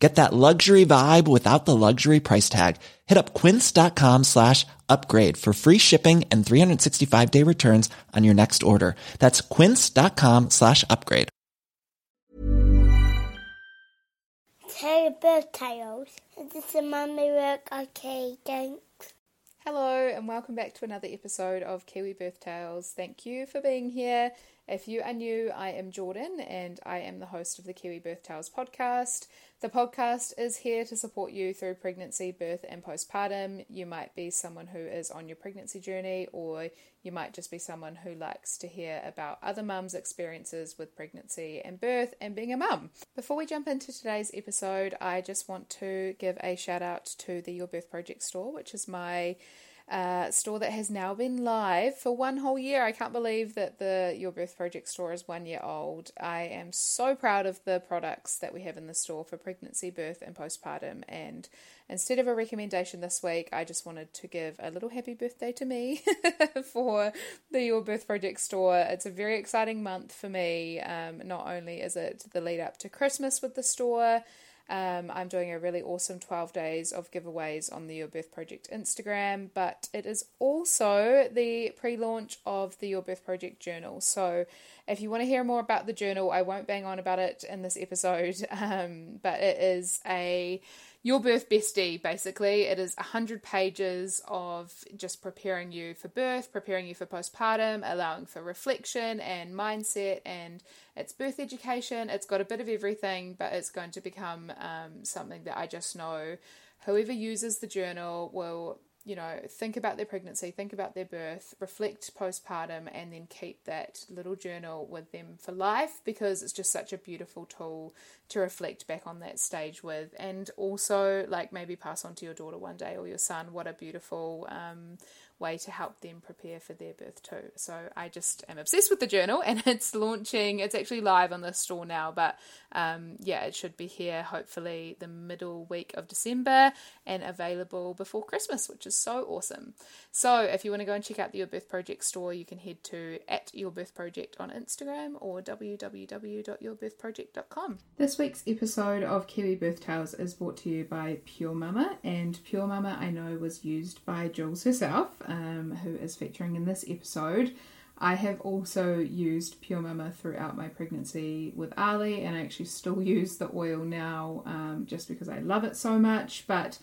Get that luxury vibe without the luxury price tag. Hit up quince.com slash upgrade for free shipping and 365 day returns on your next order. That's quince.com slash upgrade. Hey, bird tales. This is Mummy Work. Okay, thanks. Hello, and welcome back to another episode of Kiwi Birth Tales. Thank you for being here. If you are new, I am Jordan and I am the host of the Kiwi Birth Tales podcast. The podcast is here to support you through pregnancy, birth, and postpartum. You might be someone who is on your pregnancy journey, or you might just be someone who likes to hear about other mums' experiences with pregnancy and birth and being a mum. Before we jump into today's episode, I just want to give a shout out to the Your Birth Project store, which is my uh, store that has now been live for one whole year. I can't believe that the Your Birth Project store is one year old. I am so proud of the products that we have in the store for pregnancy, birth, and postpartum. And instead of a recommendation this week, I just wanted to give a little happy birthday to me for the Your Birth Project store. It's a very exciting month for me. Um, not only is it the lead up to Christmas with the store, um, I'm doing a really awesome 12 days of giveaways on the Your Birth Project Instagram, but it is also the pre launch of the Your Birth Project journal. So if you want to hear more about the journal, I won't bang on about it in this episode, um, but it is a your birth bestie basically. It is 100 pages of just preparing you for birth preparing you for postpartum allowing for reflection and mindset and it's birth education. It's got a bit of everything but it's going to become um, something that i just know whoever uses the journal will you know, think about their pregnancy, think about their birth, reflect postpartum, and then keep that little journal with them for life because it's just such a beautiful tool to reflect back on that stage with. And also, like, maybe pass on to your daughter one day or your son what a beautiful um, way to help them prepare for their birth too. So I just am obsessed with the journal and it's launching, it's actually live on the store now, but um, yeah, it should be here hopefully the middle week of December and available before Christmas, which is so awesome. So if you want to go and check out the Your Birth Project store, you can head to at Your Birth Project on Instagram or www.yourbirthproject.com. This week's episode of Kiwi Birth Tales is brought to you by Pure Mama, and Pure Mama I know was used by Jules herself um, who is featuring in this episode. I have also used Pure Mama throughout my pregnancy with Ali, and I actually still use the oil now um, just because I love it so much. But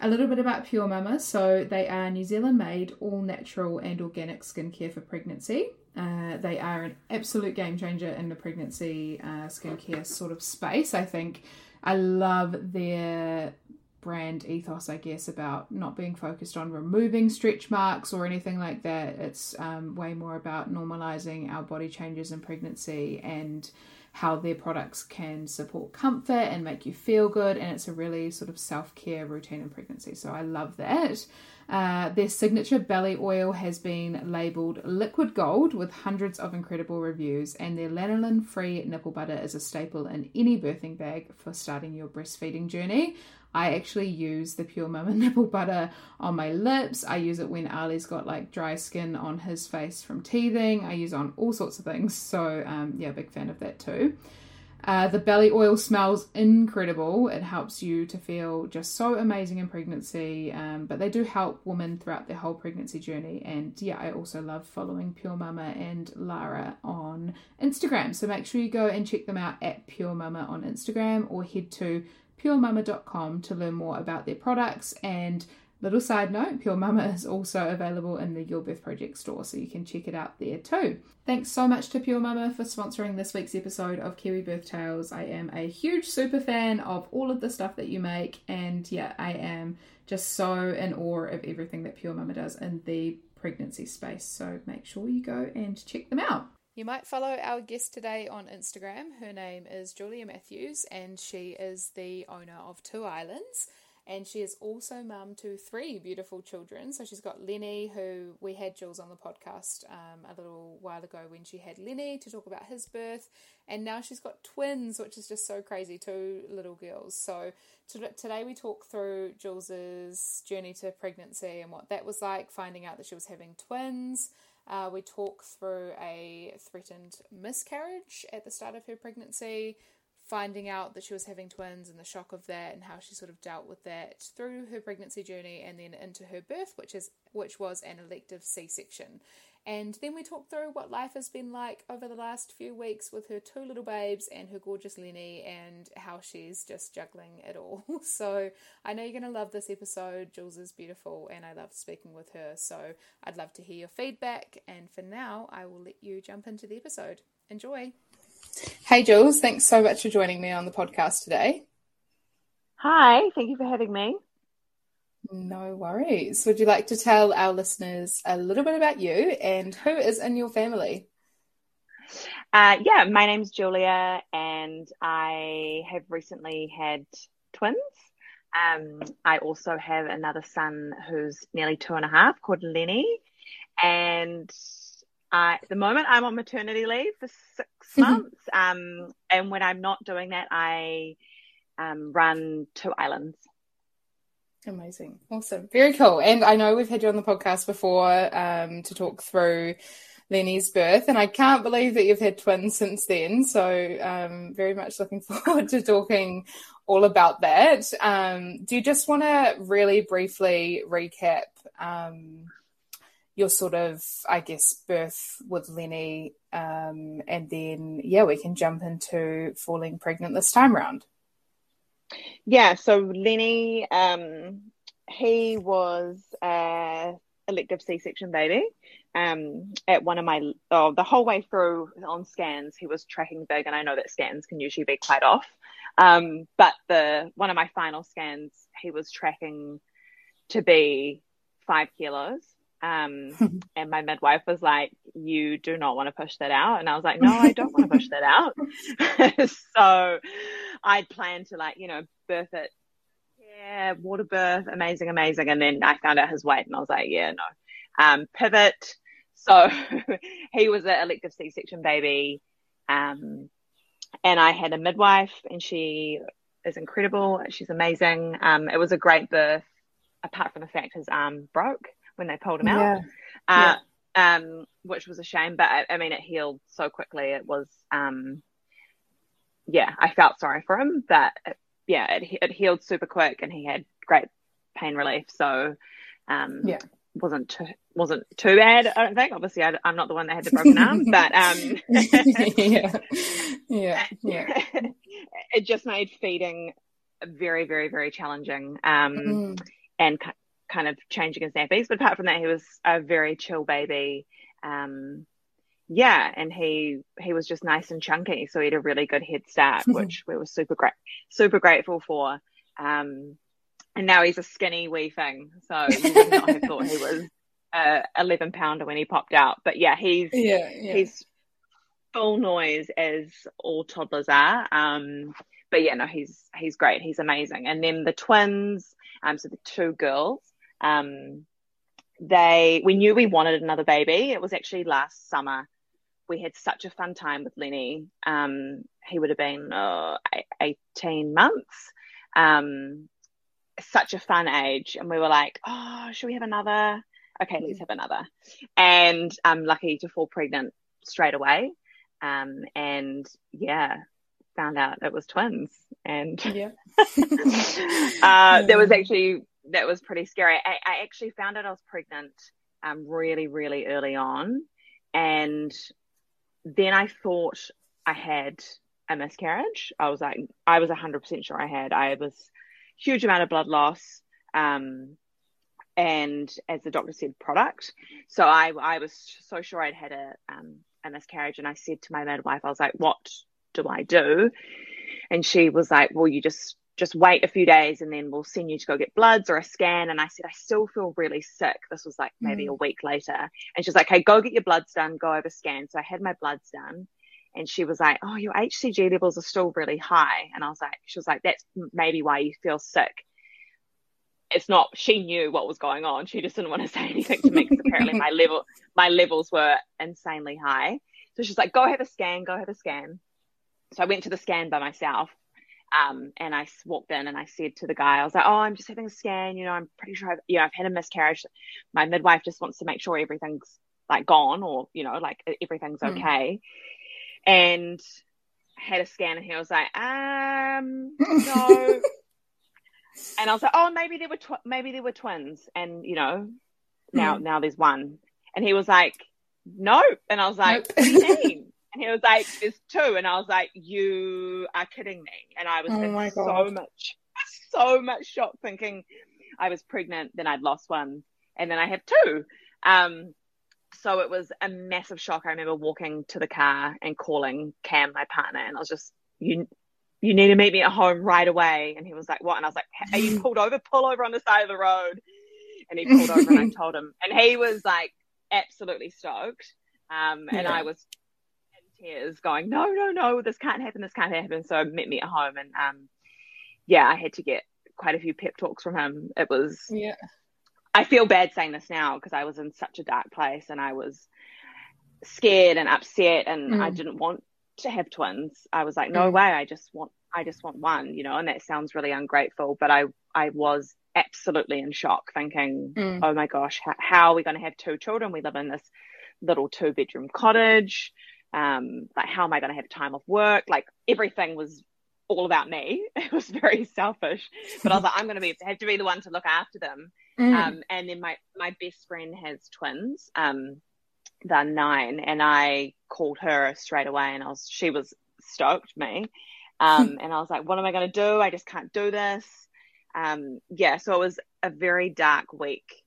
a little bit about Pure Mama. So, they are New Zealand made, all natural and organic skincare for pregnancy. Uh, they are an absolute game changer in the pregnancy uh, skincare sort of space. I think I love their brand ethos, I guess, about not being focused on removing stretch marks or anything like that. It's um, way more about normalizing our body changes in pregnancy and how their products can support comfort and make you feel good. And it's a really sort of self care routine in pregnancy. So I love that. Uh, their signature belly oil has been labeled liquid gold with hundreds of incredible reviews, and their lanolin free nipple butter is a staple in any birthing bag for starting your breastfeeding journey. I actually use the Pure Mama nipple butter on my lips. I use it when Ali's got like dry skin on his face from teething. I use on all sorts of things. So um, yeah, big fan of that too. Uh, the belly oil smells incredible. It helps you to feel just so amazing in pregnancy. Um, but they do help women throughout their whole pregnancy journey. And yeah, I also love following Pure Mama and Lara on Instagram. So make sure you go and check them out at Pure Mama on Instagram or head to puremama.com to learn more about their products. And little side note, Pure Mama is also available in the Your Birth Project store, so you can check it out there too. Thanks so much to Pure Mama for sponsoring this week's episode of Kiwi Birth Tales. I am a huge super fan of all of the stuff that you make, and yeah, I am just so in awe of everything that Pure Mama does in the pregnancy space. So make sure you go and check them out. You might follow our guest today on Instagram. Her name is Julia Matthews, and she is the owner of Two Islands. and she is also mum to three beautiful children. So she's got Lenny, who we had Jules on the podcast um, a little while ago when she had Lenny to talk about his birth, and now she's got twins, which is just so crazy, two little girls. So today we talk through Jules's journey to pregnancy and what that was like, finding out that she was having twins. Uh, we talk through a threatened miscarriage at the start of her pregnancy finding out that she was having twins and the shock of that and how she sort of dealt with that through her pregnancy journey and then into her birth which is which was an elective C-section. And then we talked through what life has been like over the last few weeks with her two little babes and her gorgeous Lenny and how she's just juggling it all. So I know you're going to love this episode. Jules is beautiful and I love speaking with her. So I'd love to hear your feedback. And for now, I will let you jump into the episode. Enjoy. Hey, Jules, thanks so much for joining me on the podcast today. Hi, thank you for having me. No worries. Would you like to tell our listeners a little bit about you and who is in your family? Uh, yeah, my name's Julia, and I have recently had twins. Um, I also have another son who's nearly two and a half called Lenny. And uh, at the moment, I'm on maternity leave for six months. um, and when I'm not doing that, I um, run two islands. Amazing. Awesome. Very cool. And I know we've had you on the podcast before um, to talk through Lenny's birth, and I can't believe that you've had twins since then. So, um, very much looking forward to talking all about that. Um, do you just want to really briefly recap um, your sort of, I guess, birth with Lenny, um, and then yeah, we can jump into falling pregnant this time around. Yeah, so Lenny, um, he was a elective C-section baby. Um, at one of my, oh, the whole way through on scans, he was tracking big, and I know that scans can usually be quite off. Um, but the one of my final scans, he was tracking to be five kilos. Um, and my midwife was like, You do not want to push that out. And I was like, No, I don't want to push that out. so I'd planned to, like, you know, birth it. Yeah, water birth, amazing, amazing. And then I found out his weight and I was like, Yeah, no. Um, pivot. So he was an elective C section baby. Um, and I had a midwife and she is incredible. She's amazing. Um, it was a great birth, apart from the fact his arm broke when they pulled him out. Yeah. Uh, yeah. Um, which was a shame, but I, I, mean, it healed so quickly. It was, um, yeah, I felt sorry for him, but it, yeah, it, it healed super quick and he had great pain relief. So, um, yeah, wasn't too, wasn't too bad. I don't think. Obviously, I, am not the one that had the broken arm, but um, yeah, yeah, yeah. it just made feeding very, very, very challenging. Um, mm. and kind of changing his nappies. But apart from that, he was a very chill baby. Um, yeah, and he he was just nice and chunky, so he had a really good head start, which we were super great, super grateful for. Um, and now he's a skinny wee thing, so you would not have thought he was a eleven pounder when he popped out. But yeah, he's yeah, yeah. he's full noise as all toddlers are. Um, but yeah, no, he's he's great. He's amazing. And then the twins, um, so the two girls, um, they we knew we wanted another baby. It was actually last summer. We had such a fun time with Lenny. Um, he would have been uh, 18 months. Um, such a fun age. And we were like, oh, should we have another? Okay, let's have another. And I'm lucky to fall pregnant straight away. Um, and yeah, found out it was twins. And yeah. uh, there was actually that was pretty scary. I, I actually found out I was pregnant um, really, really early on. And then I thought I had a miscarriage. I was like, I was 100% sure I had. I was huge amount of blood loss. Um, and as the doctor said, product. So I, I was so sure I'd had a, um, a miscarriage. And I said to my midwife, I was like, what do I do? And she was like, well, you just just wait a few days and then we'll send you to go get bloods or a scan. And I said, I still feel really sick. This was like maybe mm. a week later. And she's like, hey, go get your bloods done, go over scan. So I had my bloods done. And she was like, oh, your HCG levels are still really high. And I was like, she was like, that's maybe why you feel sick. it's not she knew what was going on she just didn't want to say anything to me because apparently my level my levels were insanely high so she's like go have a scan go have a scan so i went to the scan by myself um, and I walked in and I said to the guy, I was like, "Oh, I'm just having a scan. You know, I'm pretty sure I've, know, I've had a miscarriage. My midwife just wants to make sure everything's like gone, or you know, like everything's mm. okay." And I had a scan, and he was like, "Um, no." and I was like, "Oh, maybe there were tw- maybe there were twins, and you know, now mm. now there's one." And he was like, "Nope," and I was like, nope. "What do you mean?" And he was like, "There's two. and I was like, "You are kidding me!" And I was oh so much, so much shock, thinking I was pregnant, then I'd lost one, and then I have two. Um, so it was a massive shock. I remember walking to the car and calling Cam, my partner, and I was just, "You, you need to meet me at home right away." And he was like, "What?" And I was like, "Are you pulled over? Pull over on the side of the road." And he pulled over, and I told him, and he was like absolutely stoked. Um, and yeah. I was tears going, no, no, no, this can't happen, this can't happen. So met me at home and um, yeah, I had to get quite a few pep talks from him. It was, yeah. I feel bad saying this now because I was in such a dark place and I was scared and upset and mm. I didn't want to have twins. I was like, no mm. way, I just want, I just want one, you know, and that sounds really ungrateful, but I, I was absolutely in shock thinking, mm. oh my gosh, how, how are we going to have two children? We live in this little two bedroom cottage um, like how am I going to have time off work? Like everything was all about me. It was very selfish, but I was like, I'm going to be have to be the one to look after them. Mm. Um, and then my my best friend has twins. Um, they're nine, and I called her straight away, and I was she was stoked me. Um, and I was like, what am I going to do? I just can't do this. Um, yeah, so it was a very dark week,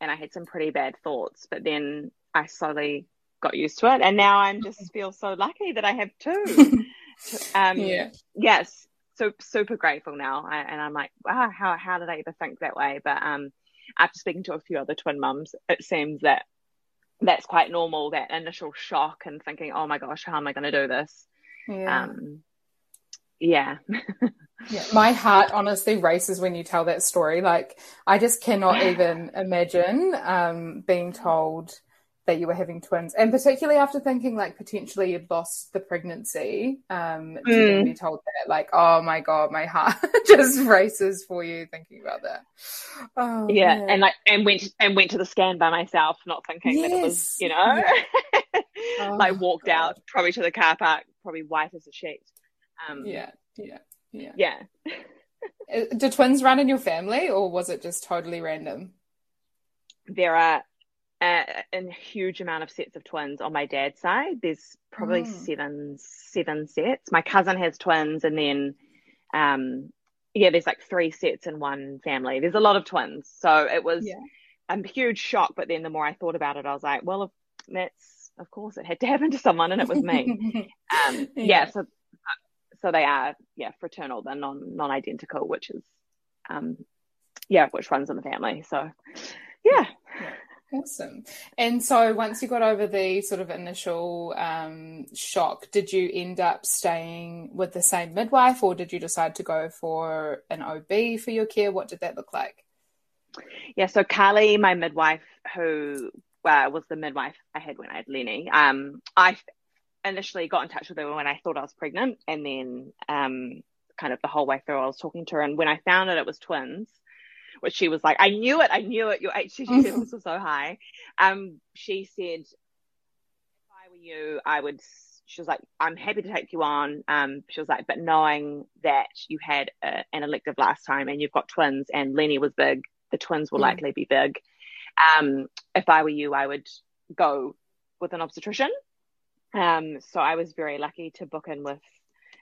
and I had some pretty bad thoughts. But then I slowly got used to it, and now I'm just feel so lucky that I have two. um, yeah. Yes. So super grateful now, I, and I'm like, wow, how how did I ever think that way? But um, after speaking to a few other twin mums, it seems that that's quite normal. That initial shock and thinking, oh my gosh, how am I going to do this? Yeah. Um, yeah. yeah. My heart honestly races when you tell that story. Like, I just cannot even imagine um, being told that you were having twins, and particularly after thinking like potentially you'd lost the pregnancy, um, to mm. be told that, like, oh my god, my heart just races for you thinking about that. Oh, yeah, man. and like, and went and went to the scan by myself, not thinking yes. that it was, you know, yeah. oh, like walked god. out probably to the car park, probably white as a sheet. Um, yeah, yeah, yeah, yeah. Uh, do twins run in your family, or was it just totally random? There are a, a, huge amount of sets of twins on my dad's side. There's probably mm. seven seven sets. My cousin has twins, and then um, yeah, there's like three sets in one family. There's a lot of twins, so it was yeah. a huge shock. But then the more I thought about it, I was like, well, if that's of course it had to happen to someone, and it was me. um, yeah. yeah, so so they are yeah fraternal, they're non non identical, which is um, yeah, which runs in the family. So yeah. yeah. Awesome. And so once you got over the sort of initial um, shock, did you end up staying with the same midwife or did you decide to go for an OB for your care? What did that look like? Yeah, so Carly, my midwife, who uh, was the midwife I had when I had Lenny, um, I initially got in touch with her when I thought I was pregnant and then um, kind of the whole way through I was talking to her. And when I found out it was twins, which she was like, I knew it, I knew it. Your HCG levels were so high. Um, she said, if I were you, I would. She was like, I'm happy to take you on. Um, she was like, but knowing that you had a, an elective last time and you've got twins, and Lenny was big, the twins will mm. likely be big. Um, if I were you, I would go with an obstetrician. Um, so I was very lucky to book in with,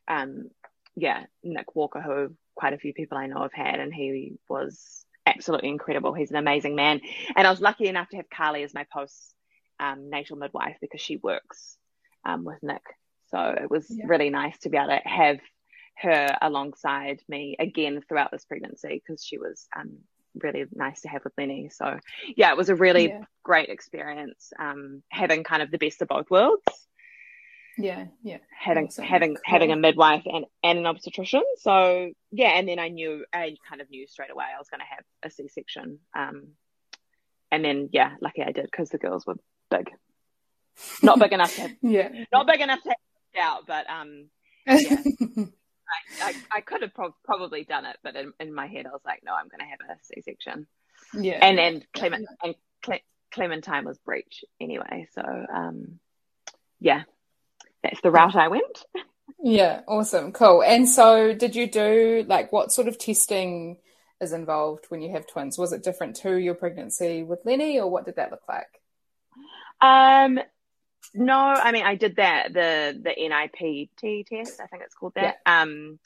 um, yeah, Nick Walker, who quite a few people I know have had, and he was absolutely incredible. He's an amazing man. And I was lucky enough to have Carly as my post um, natal midwife because she works um, with Nick. So it was yeah. really nice to be able to have her alongside me again throughout this pregnancy because she was um, really nice to have with Lenny. So yeah, it was a really yeah. great experience um, having kind of the best of both worlds. Yeah, yeah. Having having Cool. having a midwife and, and an obstetrician. So yeah, and then I knew I kind of knew straight away I was going to have a C section. Um, and then yeah, lucky I did because the girls were big, not big enough to have, Yeah. not big enough to have out, but um, Yeah. I, I could have pro- probably done it, but in, in my head I was like, no, I'm going to have a C section. yeah. And then Clement and Cle- Clementine was breech anyway, so um, yeah, that's the route I went. Yeah, awesome. Cool. And so did you do like what sort of testing is involved when you have twins? Was it different to your pregnancy with Lenny or what did that look like? Um, no, I mean I did that the the NIPT test, I think it's called that. Um,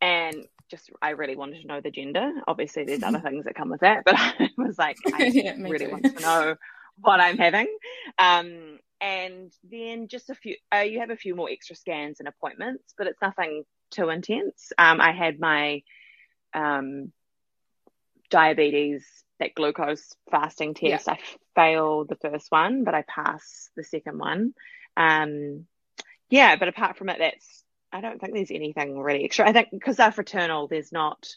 and just I really wanted to know the gender. Obviously, there's other things that come with that, but I was like, I Yeah, really too. want to know what I'm having. Um, and then just a few, uh, you have a few more extra scans and appointments, but it's nothing too intense. Um, I had my um, diabetes, that glucose fasting test. I failed the first one, but I passed the second one. Um, yeah, but apart from it, that's I don't think there's anything really extra. I think because they're fraternal, there's not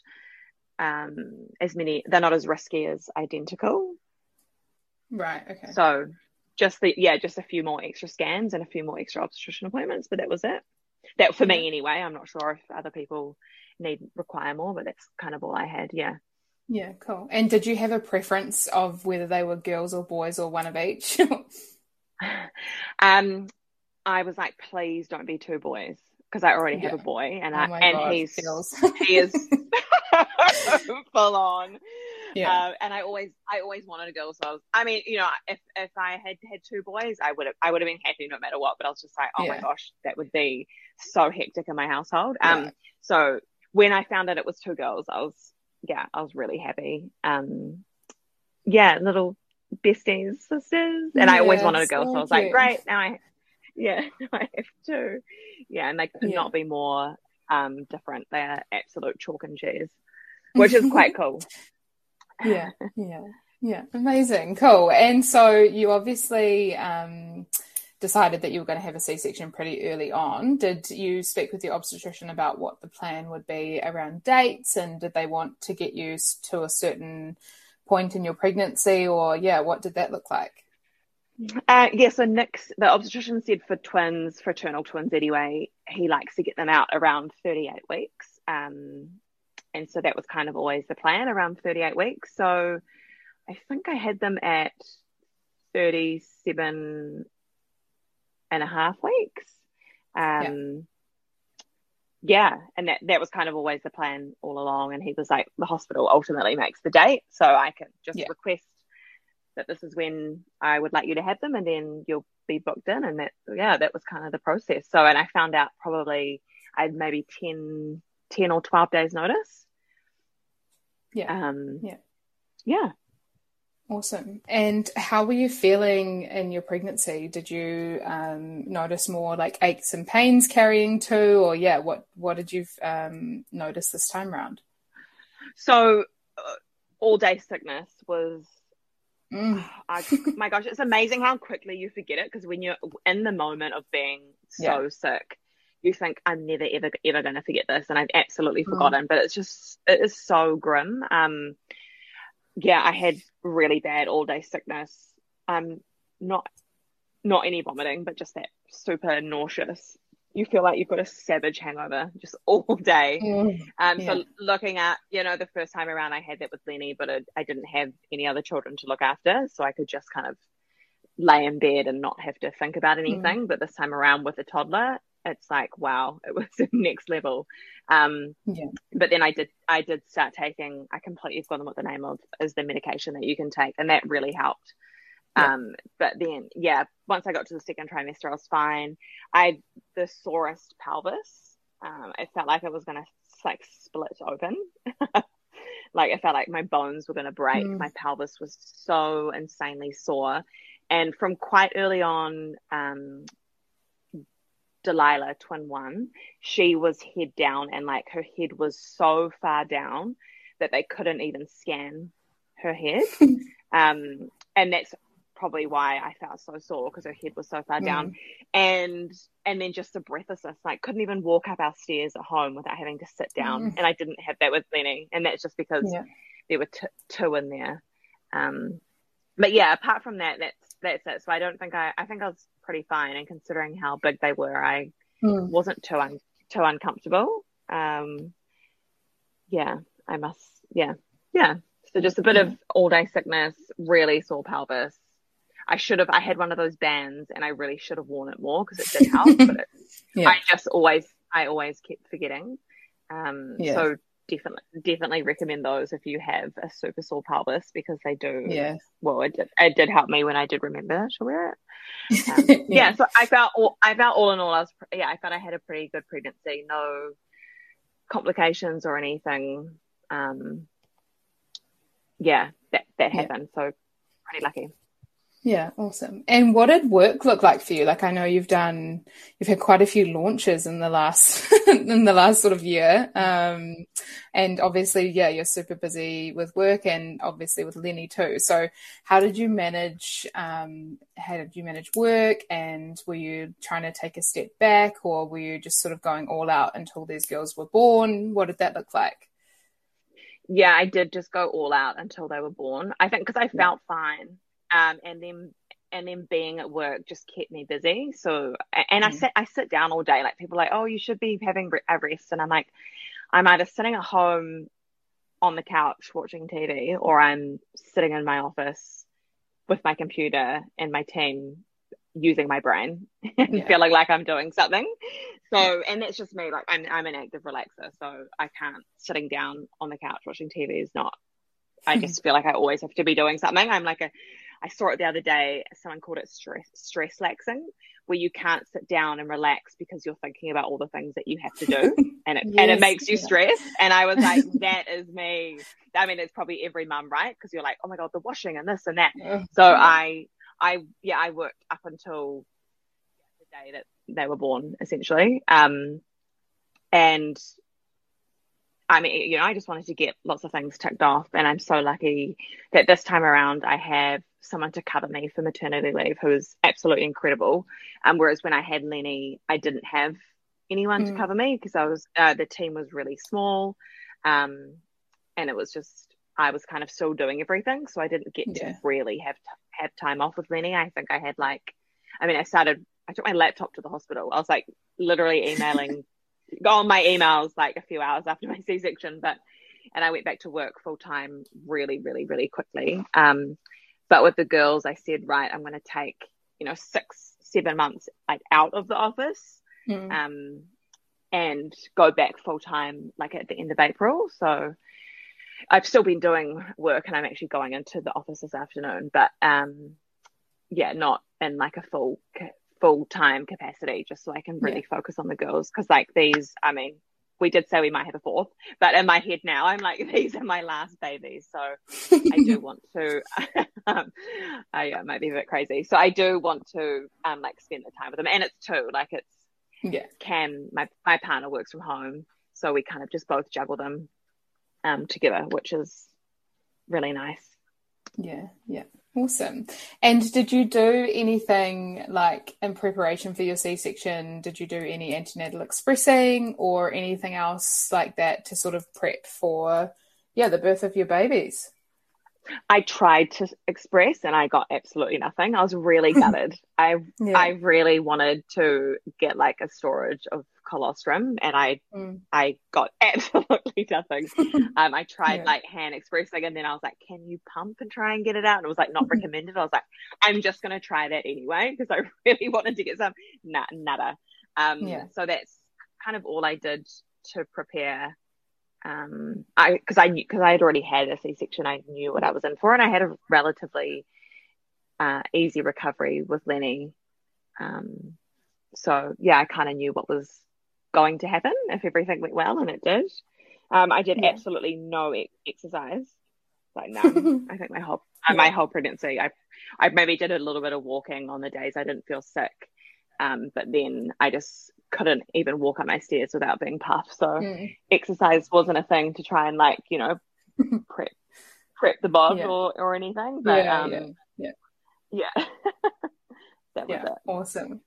um, as many. They're not as risky as identical. Right, okay. So just the yeah, just a few more extra scans and a few more extra obstetrician appointments, but that was it. That for me anyway. I'm not sure if other people need require more, but that's kind of all I had. Yeah. Yeah, cool. And did you have a preference of whether they were girls or boys or one of each? Um, I was like, please don't be two boys because I already have Yeah. a boy, and Oh I and God, he's feels. he is full on. Yeah. Uh, and I always, I always wanted a girl. So I was, I mean, you know, if if I had had two boys, I would have, I would have been happy no matter what. But I was just like, oh my gosh, that would be so hectic in my household. Um, so when I found out it was two girls, I was, yeah, I was really happy. Um, yeah, little besties, sisters, and I always wanted a girl, so so I was like, great, now I, yeah, now I have two. Yeah, and they could Yeah. not be more um different. They are absolute chalk and cheese, which is quite cool. Yeah, yeah, yeah. Amazing, cool. And so you obviously um, decided that you were going to have a C-section pretty early on. Did you speak with your obstetrician about what the plan would be around dates, and did they want to get you to a certain point in your pregnancy, or yeah, what did that look like? Uh, yeah, so Nick's the obstetrician said for twins, fraternal twins anyway, he likes to get them out around 38 weeks. Um, and so that was kind of always the plan around 38 weeks. So I think I had them at 37 and a half weeks. Um, yeah. and that, that was kind of always the plan all along. And he was like, the hospital ultimately makes the date. So I can just Yeah. request that this is when I would like you to have them and then you'll be booked in. And that, yeah, that was kind of the process. So, and I found out probably I had maybe 10, 10 or 12 days notice. Yeah. Um, Yeah. Yeah. Awesome. And how were you feeling in your pregnancy? Did you um, notice more like aches and pains carrying too, or yeah, what what did you um, notice this time round? So, uh, all day sickness was Mm, I, my gosh, it's amazing how quickly you forget it because when you're in the moment of being so sick, you think I'm never ever ever going to forget this, and I've absolutely Mm. forgotten. But it's just it is so grim. Um, yeah, I had really bad all day sickness. Um, not not any vomiting, but just that super nauseous. You feel like you've got a savage hangover just all day. mm, Um, Yeah. so looking at, you know, the first time around I had that with Lenny, but I, I didn't have any other children to look after. So I could just kind of lay in bed and not have to think about anything. But this time around with a toddler, it's like, wow, it was the next level. Um, Yeah. but then I did, I did start taking, I completely forgotten what the name of is the medication that you can take. And that really helped. Yeah. Um, but then, yeah, once I got to the second trimester, I was fine. I had the sorest pelvis. Um, it felt like it was going to like split open. like it felt like my bones were going to break. Mm. My pelvis was so insanely sore. And from quite early on, um, Delilah, twin one, she was head down and like her head was so far down that they couldn't even scan her head. um, and that's probably why I felt so sore because her head was so far mm. down, and and then just the breathlessness, like couldn't even walk up our stairs at home without having to sit down, mm. and I didn't have that with Lenny, and that's just because yeah. there were t- two in there. Um, but yeah, apart from that, that's that's it. So I don't think I I think I was pretty fine, and considering how big they were, I mm. wasn't too un, too uncomfortable. Um, yeah, I must. Yeah, yeah. So just a bit of all day sickness, really sore pelvis. I should have. I had one of those bands, and I really should have worn it more because it did help. but it, yeah. I just always, I always kept forgetting. Um, yeah. So definitely, definitely recommend those if you have a super sore pelvis because they do. Yeah. Well, it did. It did help me when I did remember to wear it. Um, yeah. yeah. So I felt. All, I felt all in all, I was. Yeah, I felt I had a pretty good pregnancy. No complications or anything. Um, yeah, that that yeah. happened. So pretty lucky. Yeah, awesome. And what did work look like for you? Like I know you've done you've had quite a few launches in the last in the last sort of year. Um and obviously yeah, you're super busy with work and obviously with Lenny too. So how did you manage um how did you manage work and were you trying to take a step back or were you just sort of going all out until these girls were born? What did that look like? yeah, I did just go all out until they were born. I think because I felt yeah. fine, um, and then and then being at work just kept me busy. So and mm. I sit I sit down all day. Like people like, oh, you should be having a rest, and I'm like, I'm either sitting at home on the couch watching TV, or I'm sitting in my office with my computer and my team using my brain and yeah. feeling like I'm doing something. So, and that's just me. Like I'm, I'm an active relaxer, so I can't sitting down on the couch watching TV is not. I just feel like I always have to be doing something. I'm like a. I saw it the other day. Someone called it stress stress laxing, where you can't sit down and relax because you're thinking about all the things that you have to do, and it yes, and it makes you stress. And I was like, that is me. I mean, it's probably every mum, right? Because you're like, oh my god, the washing and this and that. So I, I, yeah, I worked up until the day that they were born, essentially. Um, and I mean, you know, I just wanted to get lots of things ticked off, and I'm so lucky that this time around I have someone to cover me for maternity leave who was absolutely incredible. Um, whereas when I had Lenny, I didn't have anyone mm. to cover me because I was uh, the team was really small, um, and it was just I was kind of still doing everything, so I didn't get yeah. to really have t- have time off with Lenny. I think I had like, I mean, I started I took my laptop to the hospital. I was like literally emailing, on my emails like a few hours after my C section, but and I went back to work full time really, really, really quickly. Um, but with the girls, I said, right, I'm going to take you know six, seven months like out of the office, mm. um, and go back full time like at the end of April. So. I've still been doing work and I'm actually going into the office this afternoon, but um, yeah, not in like a full full time capacity just so I can really yeah. focus on the girls. Cause like these, I mean, we did say we might have a fourth, but in my head now, I'm like, these are my last babies. So I do want to, um, I uh, might be a bit crazy. So I do want to, um, like spend the time with them. And it's two, like it's, yeah, Cam, my, my partner works from home. So we kind of just both juggle them, um, together, which is really nice. Yeah. Yeah. Awesome. And did you do anything like in preparation for your C section? Did you do any antenatal expressing or anything else like that to sort of prep for, yeah, the birth of your babies? I tried to express and I got absolutely nothing. I was really gutted. I yeah. I really wanted to get like a storage of colostrum and I mm. I got absolutely nothing. um, I tried yeah. like hand expressing and then I was like, can you pump and try and get it out? And it was like not recommended. I was like, I'm just gonna try that anyway because I really wanted to get some. Nah, nada. Um, yeah. So that's kind of all I did to prepare um, I because I knew because I had already had a C section, I knew what I was in for, and I had a relatively uh, easy recovery with Lenny. Um, so yeah, I kind of knew what was going to happen if everything went well, and it did. Um, I did yeah. absolutely no e- exercise, like none. I think my whole yeah. my whole pregnancy, I I maybe did a little bit of walking on the days I didn't feel sick, um, but then I just couldn't even walk up my stairs without being puffed. So mm. exercise wasn't a thing to try and like, you know, prep prep the bod yeah. or, or anything. But yeah, um, yeah, yeah. yeah, that was it. awesome.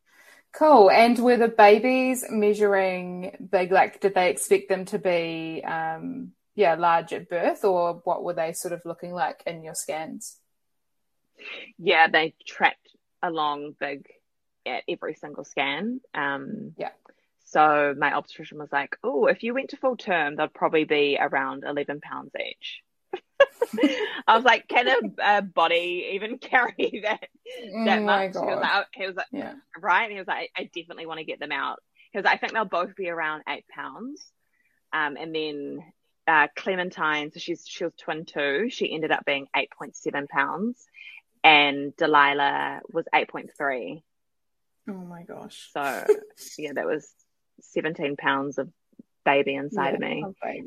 Cool. And were the babies measuring big? Like, did they expect them to be, um, yeah, large at birth, or what were they sort of looking like in your scans? Yeah, they tracked along big at every single scan. Um, yeah. So my obstetrician was like, "Oh, if you went to full term, they'd probably be around eleven pounds each." I was like, "Can a, a, body even carry that that oh much?" He was like, he was like yeah. "Right," and he was like, "I definitely want to get them out." Because I think they'll both be around eight pounds, um, and then uh, Clementine, so she's she was twin too. She ended up being eight point seven pounds, and Delilah was eight point three. Oh my gosh! So yeah, that was 17 pounds of baby inside yeah, of me.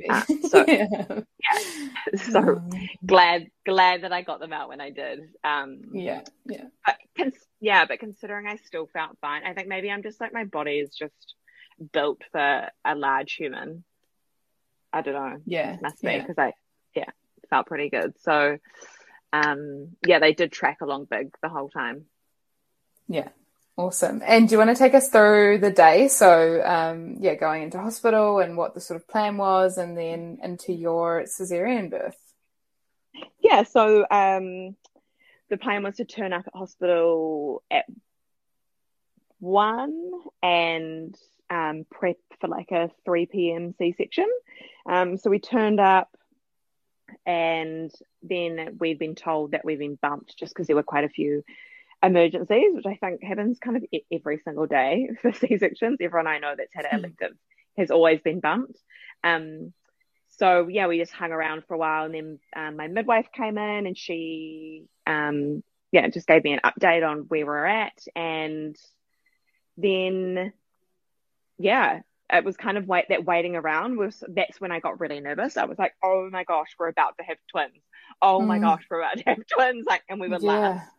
Uh, so yeah. yeah. so Mm. glad glad that I got them out when I did. Um, yeah, yeah, but cons- yeah, but considering I still felt fine, I think maybe I'm just like my body is just built for a large human. I don't know. yeah. it Must be yeah. because I yeah felt pretty good. So um, yeah, they did track along big the whole time. Yeah. Awesome. And do you want to take us through the day? So, um, yeah, going into hospital and what the sort of plan was, and then into your cesarean birth. Yeah, so um, the plan was to turn up at hospital at one and um, prep for like a 3 p.m. C section. Um, so we turned up, and then we'd been told that we'd been bumped just because there were quite a few emergencies, which I think happens kind of every single day for C sections. Everyone I know that's had an elective has always been bumped. Um, so yeah, we just hung around for a while, and then um, my midwife came in, and she, um, yeah, just gave me an update on where we're at, and then, yeah, it was kind of wait that waiting around was that's when I got really nervous. I was like, oh my gosh, we're about to have twins. Oh my Mm. gosh, we're about to have twins. Like, and we were Yeah. last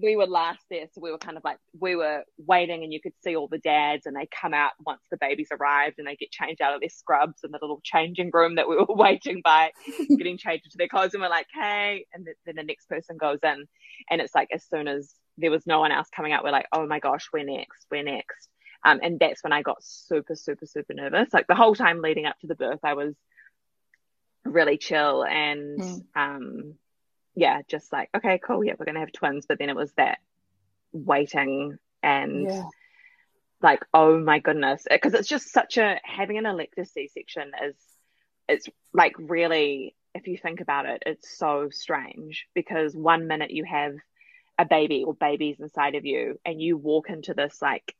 we were last there, so we were kind of like we were waiting, and you could see all the dads, and they come out once the babies arrived, and they get changed out of their scrubs in the little changing room that we were waiting by, getting changed into their clothes, and we're like, hey, and th- then the next person goes in, and it's like as soon as there was no one else coming out, we're like, oh my gosh, we're next, we're next, um, and that's when I got super, super, super nervous. Like the whole time leading up to the birth, I was really chill and Mm. um yeah, just like, okay, cool, yeah, we're gonna have twins. But then it was that waiting and Yeah. like, oh my goodness, because it's just such a having an elective C section is it's like really, if you think about it, it's so strange because one minute you have a baby or babies inside of you, and you walk into this like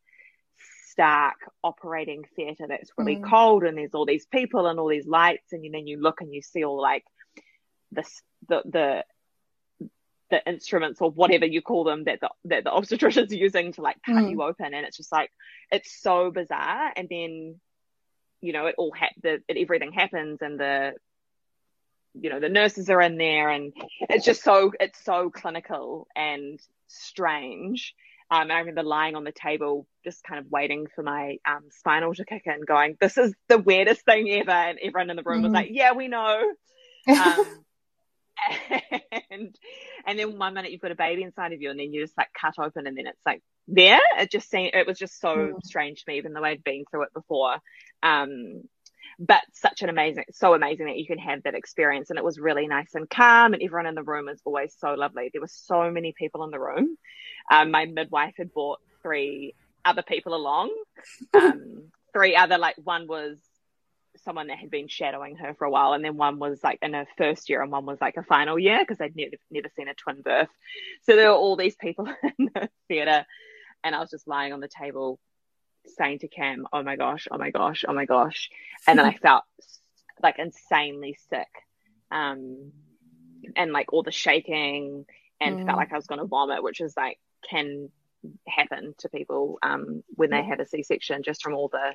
stark operating theater that's really Mm. cold, and there's all these people and all these lights, and then you look and you see all like this the the the instruments or whatever you call them that the that the obstetricians are using to like cut Mm. you open and it's just like it's so bizarre and then you know it all ha- the it, everything happens and the you know the nurses are in there and it's just so it's so clinical and strange um, and I remember lying on the table, just kind of waiting for my um, spinal to kick in, going, "This is the weirdest thing ever." And everyone in the room was Mm. like, "Yeah, we know." Um, and and then one minute you've got a baby inside of you, and then you just like cut open, and then it's like there. It just seemed it was just so Mm. strange to me, even though I'd been through it before. Um, but such an amazing, so amazing that you can have that experience, and it was really nice and calm, and everyone in the room was always so lovely. There were so many people in the room. Um, my midwife had brought three other people along. Um, three other like one was someone that had been shadowing her for a while, and then one was like in her first year, and one was like a final year because they'd never never seen a twin birth. So there were all these people in the theatre, and I was just lying on the table saying to Cam, "Oh my gosh, oh my gosh, oh my gosh," and then I felt like insanely sick, um, and like all the shaking, and Mm. felt like I was going to vomit, which is like can happen to people um, when they have a C-section just from all the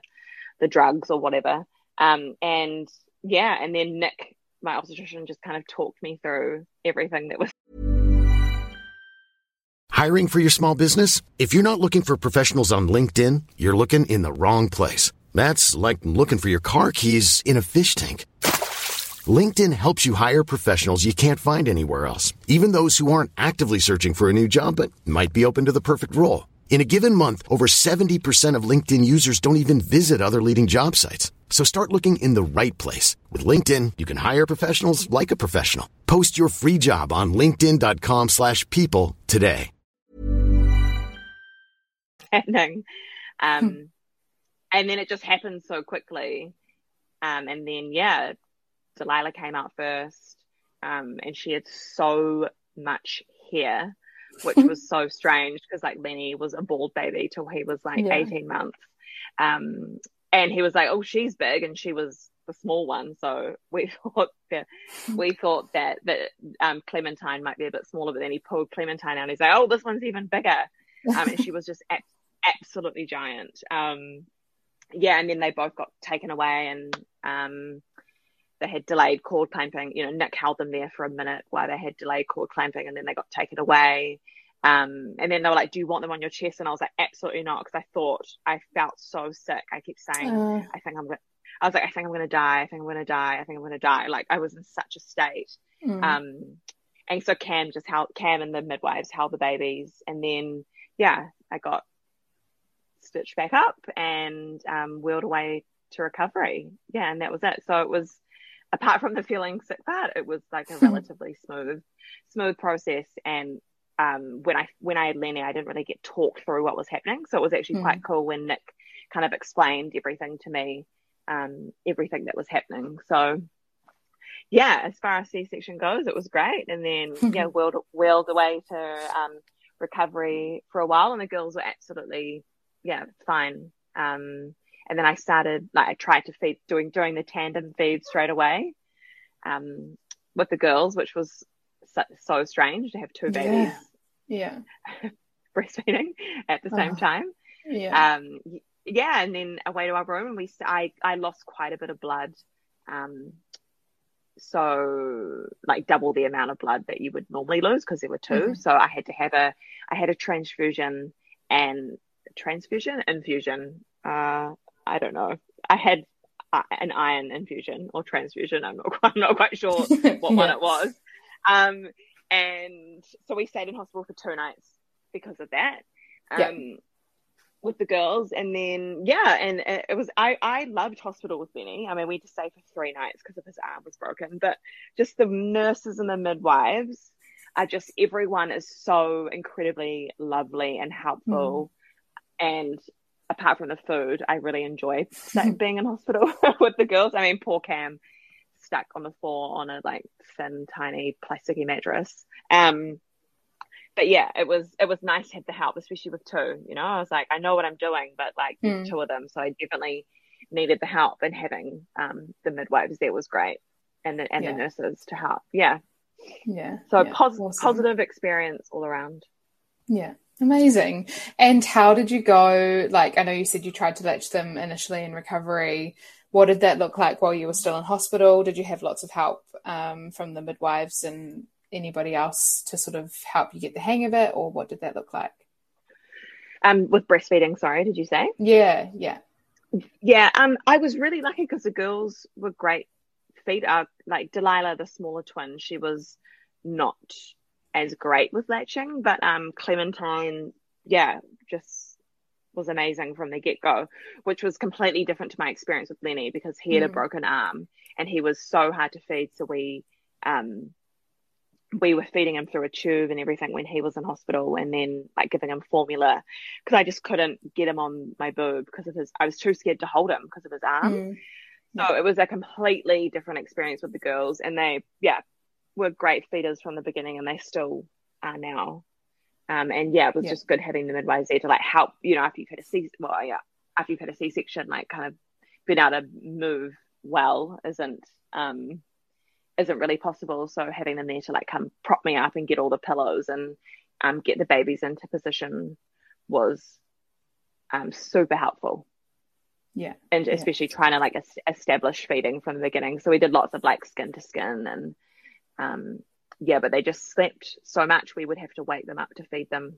the drugs or whatever. Um, and yeah, and then Nick, my obstetrician, just kind of talked me through everything that was Hiring for your small business? If you're not looking for professionals on LinkedIn, you're looking in the wrong place. That's like looking for your car keys in a fish tank. LinkedIn helps you hire professionals you can't find anywhere else, even those who aren't actively searching for a new job but might be open to the perfect role. In a given month, over 70% of LinkedIn users don't even visit other leading job sites. So start looking in the right place. With LinkedIn, you can hire professionals like a professional. Post your free job on linkedin.com slash people today. happening. Um, and then it just happened so quickly. Um, and then, yeah, Delilah came out first. Um, and she had so much hair, which was so strange because like Lenny was a bald baby till he was like Yeah. 18 months. Um, and he was like, oh, she's big. And she was the small one. So we thought that, we thought that, that, um, Clementine might be a bit smaller, but then he pulled Clementine out and he's like, oh, this one's even bigger. Um, and she was just ab- absolutely giant. Um, yeah, and then they both got taken away, and um, they had delayed cord clamping. You know, Nick held them there for a minute while they had delayed cord clamping, and then they got taken away. Um, and then they were like, "Do you want them on your chest?" And I was like, "Absolutely not," because I thought I felt so sick. I kept saying, Uh, "I think I'm going." I was like, "I think I'm going to die. I think I'm going to die. I think I'm going to die." Like I was in such a state. mm. Um, and so Cam just held Cam and the midwives held the babies, and then yeah, I got stitched back up and um, wheeled away to recovery. Yeah, and that was it. So it was apart from the feeling sick part, it was like a relatively smooth, smooth process. And um, when I when I had Lenny, I didn't really get talked through what was happening, so it was actually quite cool when Nick kind of explained everything to me, um, everything that was happening. So yeah, as far as C-section goes, it was great. And then, yeah, wheeled, wheeled away to um, recovery for a while, and the girls were absolutely, yeah, fine. Um, and then I started, like, I tried to feed, doing doing the tandem feed straight away um, with the girls, which was so, so strange to have two babies yeah. breastfeeding at the same Oh. time. Yeah. Um, yeah, and then away to our room, and we, I, I lost quite a bit of blood. Um, so like double the amount of blood that you would normally lose because there were 2 Mhm. So I had to have a, I had a transfusion and transfusion infusion. Uh, I don't know. I had uh, an iron infusion or transfusion. I'm not, quite, I'm not quite sure what one it was. Um, and so we stayed in hospital for two nights because of that. Um, Yeah. with the girls. And then yeah and it was i i loved hospital with lenny. I mean we had to stay for three nights because of his arm was broken but just the nurses and the midwives are just everyone is so incredibly lovely and helpful. And apart from the food i really enjoy being in hospital with the girls. I mean poor cam stuck on the floor on a like thin tiny plasticky mattress um but yeah, it was it was nice to have the help, especially with two. You know, I was like, I know what I'm doing, but like Mm. two of them, so I definitely needed the help. And having um, the midwives there was great, and the and Yeah. the nurses to help. Yeah, Yeah. so yeah. pos- Awesome. positive experience all around. Yeah. Amazing. And how did you go? Like, I know you said you tried to latch them initially in recovery. What did that look like while you were still in hospital? Did you have lots of help um, from the midwives and anybody else to sort of help you get the hang of it? Or what did that look like? Um, with breastfeeding, sorry, did you say? Yeah. Yeah. Yeah, um, I was really lucky because the girls were great feed. Uh, like Delilah, the smaller twin, she was not as great with latching, but um, Clementine, yeah, just was amazing from the get go, which was completely different to my experience with Lenny because he had a Mm. broken arm and he was so hard to feed. So we, um, we were feeding him through a tube and everything when he was in hospital and then like giving him formula because I just couldn't get him on my boob because of his I was too scared to hold him because of his arm. Mm. So it was a completely different experience with the girls and they yeah were great feeders from the beginning and they still are now. Um and yeah, it was Yeah. just good having the midwives there to like help, you know, after you've had a C well yeah, after you've had a C section, like kind of being able to move well isn't um isn't really possible. So having them there to like come prop me up and get all the pillows and um, get the babies into position was um, super helpful. Yeah. And Yeah. especially trying to like establish feeding from the beginning. So we did lots of like skin to skin and um, yeah, but they just slept so much we would have to wake them up to feed them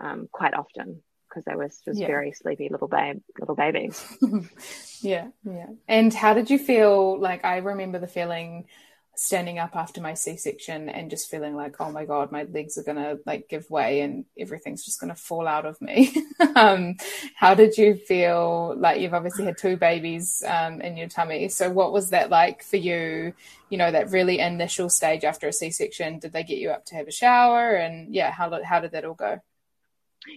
um, quite often because they were just yeah. very sleepy little babe little babies. yeah, yeah. And how did you feel? Like I remember the feeling standing up after my C-section and just feeling like, oh my god, my legs are gonna like give way and everything's just gonna fall out of me. um, how did you feel? Like you've obviously had two babies um, in your tummy, so what was that like for you? You know, that really initial stage after a C-section. Did they get you up to have a shower? And yeah, how how did that all go?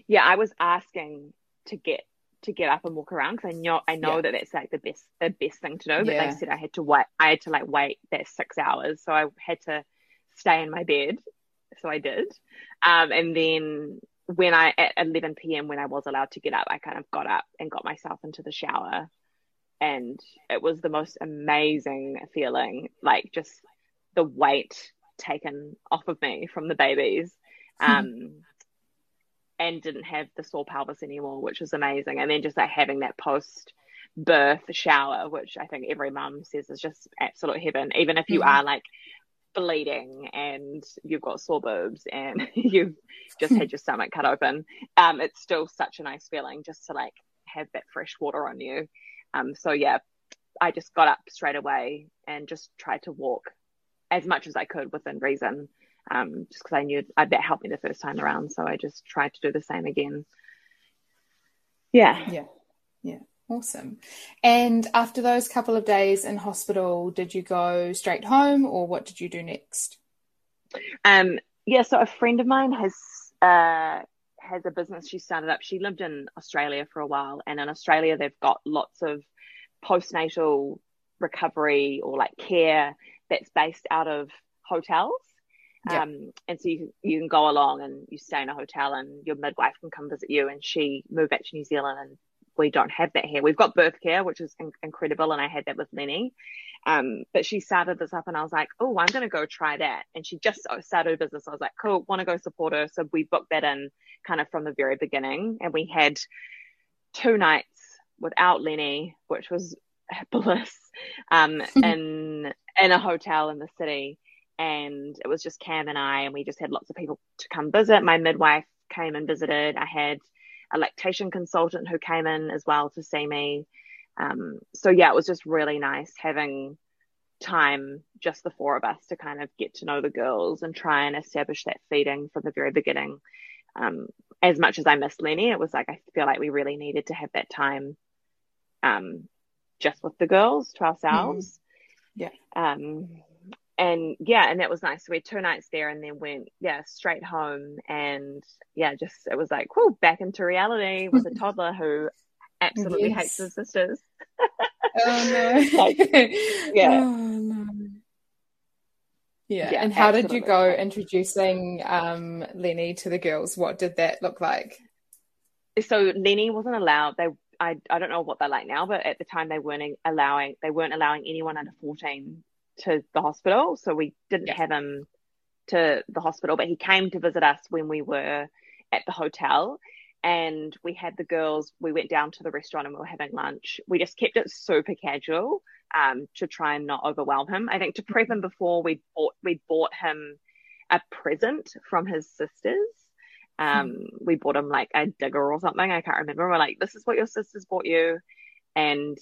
Yeah, I was asking to get to get up and walk around because I know I know yeah. that that's like the best the best thing to do. But yeah. they said I had to wait. I had to like wait that six hours, so I had to stay in my bed. So I did, um, and then when I at 11 p.m. when I was allowed to get up, I kind of got up and got myself into the shower, and it was the most amazing feeling. Like just the weight taken off of me from the babies. Um, and didn't have the sore pelvis anymore, which was amazing. And then just like having that post birth shower, which I think every mum says is just absolute heaven, even if you mm-hmm. are like bleeding and you've got sore boobs and you've just had your stomach cut open. Um, it's still such a nice feeling just to like have that fresh water on you. Um, so yeah, I just got up straight away and just tried to walk as much as I could within reason um, just because I knew I, that helped me the first time around. So I just tried to do the same again. Yeah. Yeah. Yeah. Awesome. And after those couple of days in hospital, did you go straight home or what did you do next? Um, yeah, so a friend of mine has uh, has a business she started up. She lived in Australia for a while, and in Australia they've got lots of postnatal recovery or like care that's based out of hotels. Yeah. Um, and so you, you can go along and you stay in a hotel and your midwife can come visit you and she moved back to New Zealand and we don't have that here. We've got birth care, which is in- incredible. And I had that with Lenny. Um, but she started this up and I was like, oh, I'm going to go try that. And she just started a business. I was like, cool, want to go support her. So we booked that in kind of from the very beginning. And we had two nights without Lenny, which was bliss, um, in, in a hotel in the city and it was just Cam and I, and we just had lots of people to come visit. My midwife came and visited. I had a lactation consultant who came in as well to see me. Um, so yeah, it was just really nice having time, just the four of us, to kind of get to know the girls and try and establish that feeding from the very beginning. Um, as much as I miss Lenny, it was like I feel like we really needed to have that time, um, just with the girls to ourselves. Mm. Yeah. Um, and yeah, and that was nice. So we had two nights there and then went, yeah, straight home. And yeah, just it was like, whoa, back into reality with a toddler who absolutely yes. hates his sisters. oh no. like, yeah. Oh, no. Yeah. yeah. and how did you go introducing um, Lenny to the girls? What did that look like? So Lenny wasn't allowed. They, I, I don't know what they're like now, but at the time they weren't allowing. They weren't allowing anyone under fourteen to the hospital. So we didn't yeah. have him to the hospital, but he came to visit us when we were at the hotel. And we had the girls, we went down to the restaurant and we were having lunch. We just kept it super casual um, to try and not overwhelm him. I think to prep him before we bought we bought him a present from his sisters. Um, hmm. We bought him like a digger or something. I can't remember. We're like, this is what your sisters bought you. And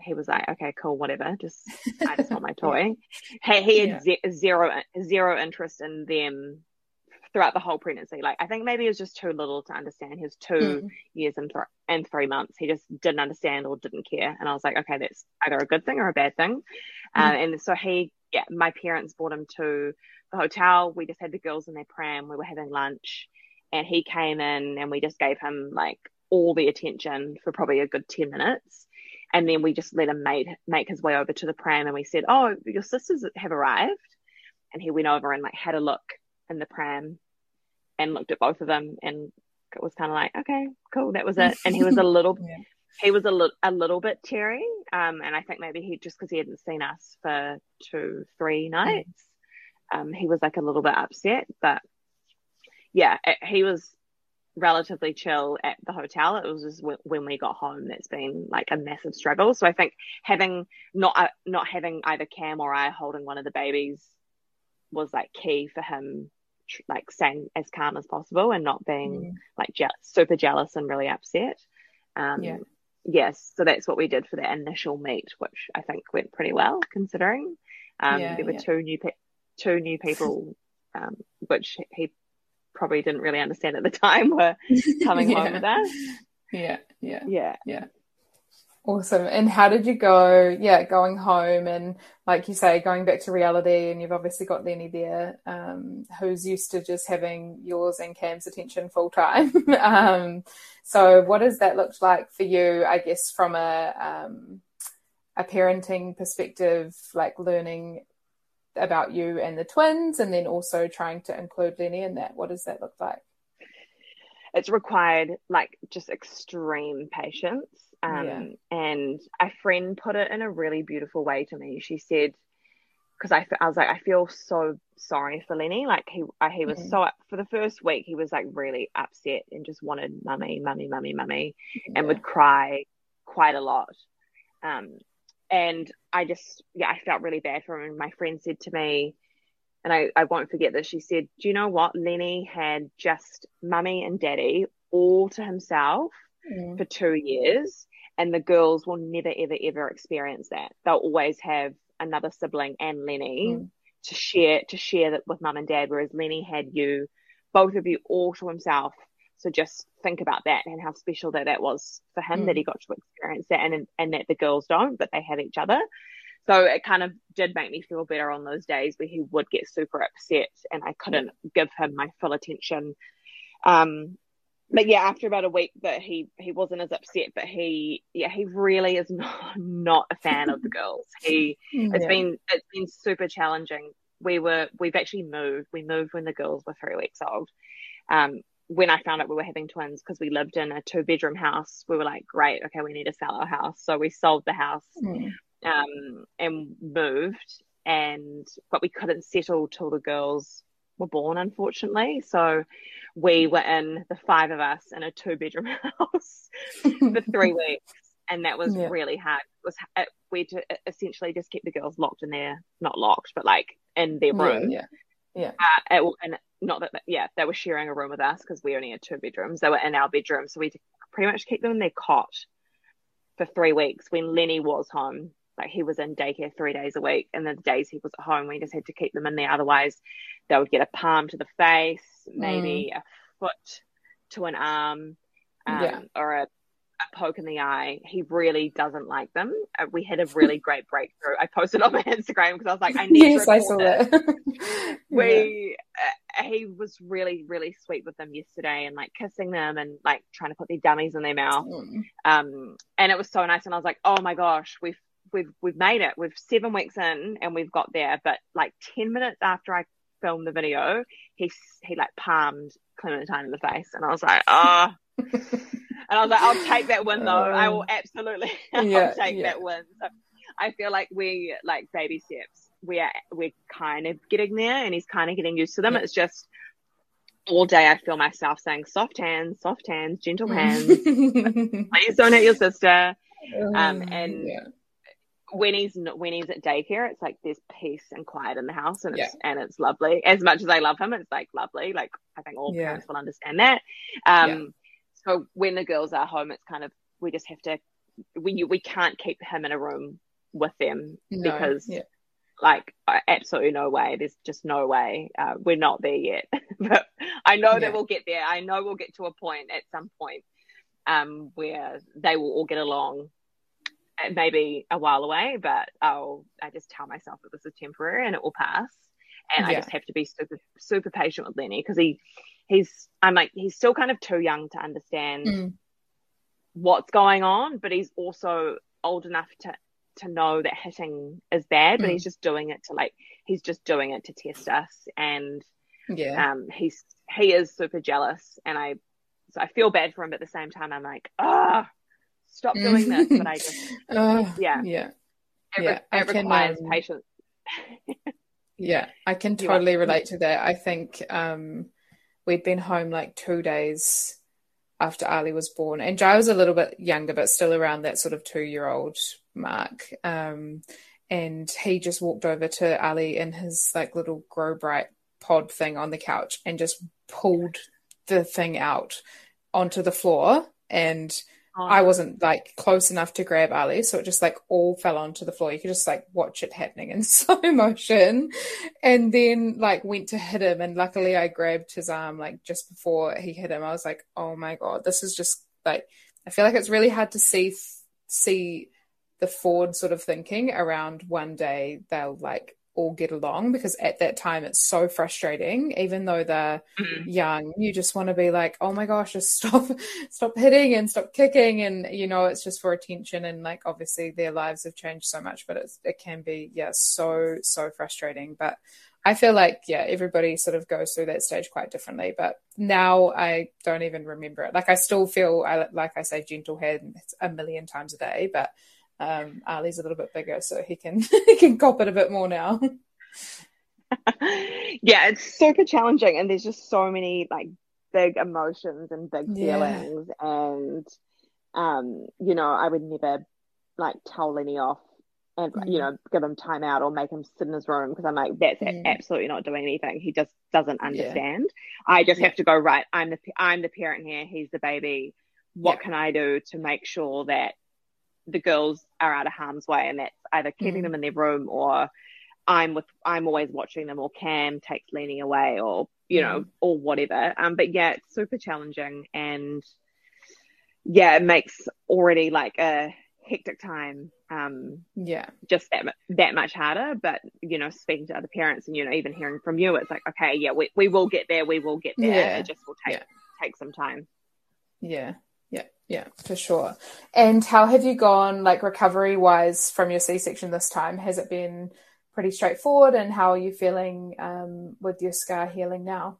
he was like, okay, cool, whatever. Just, I just want my toy. He, he had yeah. zero, zero interest in them throughout the whole pregnancy. Like, I think maybe he was just too little to understand. He was two mm. years and, th- and three months. He just didn't understand or didn't care. And I was like, okay, that's either a good thing or a bad thing. Mm. And so he, yeah, my parents brought him to the hotel. We just had the girls in their pram. We were having lunch and he came in and we just gave him like all the attention for probably a good 10 minutes and then we just let him make, make his way over to the pram and we said, Oh, your sisters have arrived. And he went over and like had a look in the pram and looked at both of them and it was kind of like, okay, cool, that was it. And he was a little, yeah. he was a little, a little bit teary. Um, and I think maybe he just because he hadn't seen us for two, three nights, um, he was like a little bit upset. But yeah, it, he was relatively chill at the hotel. It was just w- when we got home that's been like a massive struggle. So I think having not uh, not having either Cam or I holding one of the babies was like key for him like staying as calm as possible and not being like je- super jealous and really upset. Um, Yeah. Yes, so that's what we did for the initial meet, which I think went pretty well considering. Um, Yeah, there were two new pe- two new people, um, which he probably didn't really understand at the time were coming Yeah. home with us. Yeah, yeah. Yeah. yeah. Awesome. And how did you go? Yeah, going home and like you say, going back to reality, and you've obviously got Lenny there, um, who's used to just having yours and Cam's attention full time. um, so what has that looked like for you, I guess, from a um, a parenting perspective, like learning about you and the twins, and then also trying to include Lenny in that? What does that look like? it's required like just extreme patience. Um, Yeah. And a friend put it in a really beautiful way to me. She said, because I, I was like, I feel so sorry for Lenny. Like he, he was Mm. so for the first week, he was like really upset and just wanted mummy, mummy, mummy, mummy, and would cry quite a lot. Um, and I just, yeah, I felt really bad for him. And my friend said to me, and I, I won't forget this. She said, Do you know what? Lenny had just mummy and daddy all to himself Mm. for two years, and the girls will never, ever, ever experience that. They'll always have another sibling and Lenny Mm. to share to share that with mum and dad, whereas Lenny had you, both of you, all to himself. So just think about that and how special that that was for him Mm. that he got to experience that, and and that the girls don't, but they have each other. So it kind of did make me feel better on those days where he would get super upset and I couldn't give him my full attention. Um, but yeah, after about a week that he he wasn't as upset, but he yeah he really is not not a fan of the girls. He it's Yeah. been it's been super challenging. We were we've actually moved. We moved when the girls were three weeks old. Um, when I found out we were having twins because we lived in a two bedroom house, we were like, great, okay, we need to sell our house. So we sold the house Mm. um, and moved, and but we couldn't settle till the girls were born, unfortunately. So we were in the five of us in a two bedroom house for three weeks, and that was Yeah. really hard. It was it, we to essentially just keep the girls locked in there, not locked, but like in their room. Yeah, yeah. Uh, it, and not that yeah, they were sharing a room with us because we only had two bedrooms. They were in our bedroom, so we pretty much keep them in their cot for three weeks when Lenny was home. Like he was in daycare three days a week, and the days he was at home, we just had to keep them in there. Otherwise, they would get a palm to the face, maybe a foot to an arm, um, Yeah. or a, a poke in the eye. He really doesn't like them. Uh, we had a really great breakthrough. I posted on my Instagram because I was like, I need yes, to I saw that. we uh, he was really really sweet with them yesterday and like kissing them and like trying to put their dummies in their mouth Mm. um and it was so nice and i was like oh my gosh we've we've we've made it we've seven weeks in and we've got there but like 10 minutes after i filmed the video he he like palmed clementine in the face and i was like oh and i was like i'll take that win though i will absolutely Um, Yeah, i'll take yeah. that win so i feel like we like baby steps we are we're kind of getting there and he's kind of getting used to them Yeah. it's just all day i feel myself saying soft hands soft hands gentle hands please don't hit your sister Um, Mm, and yeah. when he's when he's at daycare, it's like there's peace and quiet in the house, and it's Yeah. and it's lovely. As much as I love him, it's like lovely. Like I think all Yeah. parents will understand that. Um. So when the girls are home, it's kind of we just have to we we can't keep him in a room with them No, because yeah. like uh, absolutely no way. There's just no way. Uh, we're not there yet, but I know Yeah. that we'll get there. I know we'll get to a point at some point um, where they will all get along. Maybe a while away, but I'll I just tell myself that this is temporary and it will pass. And I just have to be super super patient with Lenny because he he's I'm like he's still kind of too young to understand Mm. what's going on, but he's also old enough to to know that hitting is bad, but Mm. he's just doing it to like he's just doing it to test us and Yeah. um he's he is super jealous and I so I feel bad for him but at the same time I'm like, ah, stop doing this. But I just Oh, yeah. yeah. it, Yeah, re- I it requires um, patience. Yeah, I can totally relate to that. I think um, we'd been home like two days after Ali was born, and Jai was a little bit younger, but still around that sort of two-year-old mark. Um, and he just walked over to Ali in his like little grow bright pod thing on the couch and just pulled the thing out onto the floor and I wasn't like close enough to grab Ali, so it just like all fell onto the floor. You could just like watch it happening in slow motion, and then like went to hit him, and luckily I grabbed his arm like just before he hit him. I was like, oh my god, this is just like I feel like it's really hard to see see the forward sort of thinking around one day they'll like all get along because at that time it's so frustrating even though they're mm-hmm. young you just want to be like oh my gosh just stop stop hitting and stop kicking and you know it's just for attention and like obviously their lives have changed so much but it's, it can be yeah so so frustrating but I feel like yeah everybody sort of goes through that stage quite differently but now I don't even remember it like I still feel I like I say gentle hand a million times a day but um, Ali's a little bit bigger, so he can he can cop it a bit more now. yeah, it's super challenging, and there's just so many like big emotions and big feelings, yeah. and um, you know, I would never like tell Lenny off and mm. you know give him time out or make him sit in his room because I'm like that's mm. absolutely not doing anything. He just doesn't understand. Yeah. I just yeah. have to go right. I'm the I'm the parent here. He's the baby. What can I do to make sure that the girls are out of harm's way and that's either keeping mm. them in their room or I'm with I'm always watching them or Cam takes Lenny away or you mm. know or whatever um but yeah it's super challenging and yeah it makes already like a hectic time um yeah just that that much harder but you know speaking to other parents and you know even hearing from you it's like okay yeah we, we will get there we will get there yeah. it just will take yeah. take some time yeah yeah, yeah, for sure. And how have you gone, like recovery wise, from your C section this time? Has it been pretty straightforward? And how are you feeling um, with your scar healing now?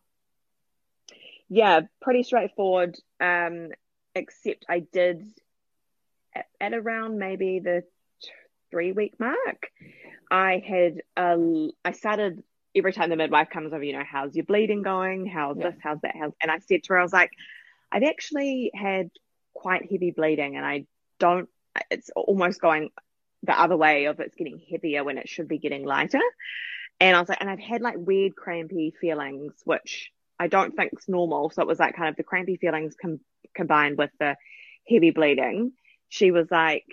Yeah, pretty straightforward. Um, except I did at, at around maybe the t- three week mark. I had uh, I started every time the midwife comes over, you know, how's your bleeding going? How's yeah. this? How's that? How's and I said to her, I was like, I've actually had quite heavy bleeding and I don't, it's almost going the other way of it's getting heavier when it should be getting lighter. And I was like, and I've had like weird crampy feelings, which I don't think is normal. So it was like kind of the crampy feelings com- combined with the heavy bleeding. She was like,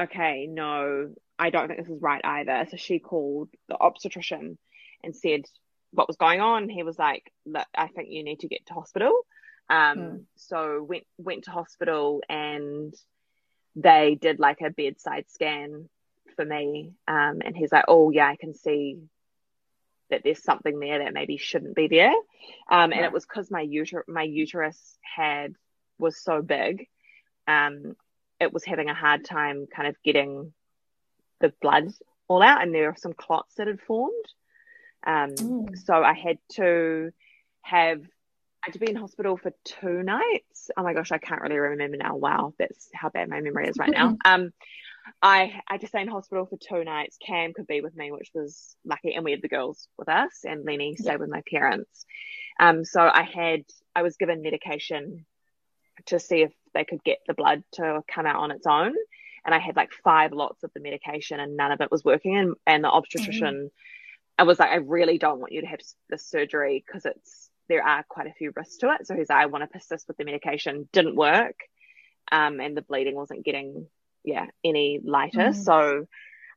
okay, no, I don't think this is right either. So she called the obstetrician and said what was going on. He was like, I think you need to get to hospital. Um, mm. So went went to hospital and they did like a bedside scan for me. Um, and he's like, oh yeah, I can see that there's something there that maybe shouldn't be there. Um, and it was because my uter- my uterus had was so big. Um, it was having a hard time kind of getting the blood all out, and there were some clots that had formed. Um, mm. So I had to have I had to be in hospital for two nights. Oh my gosh, I can't really remember now. Wow, that's how bad my memory is right now. Um, I I to stay in hospital for two nights. Cam could be with me, which was lucky, and we had the girls with us, and Lenny stayed yeah. with my parents. Um, so I had I was given medication to see if they could get the blood to come out on its own, and I had like five lots of the medication, and none of it was working. And and the obstetrician, mm-hmm. I was like, I really don't want you to have this surgery because it's there are quite a few risks to it. So he's like, I want to persist with the medication. Didn't work. Um, and the bleeding wasn't getting, yeah, any lighter. Mm. So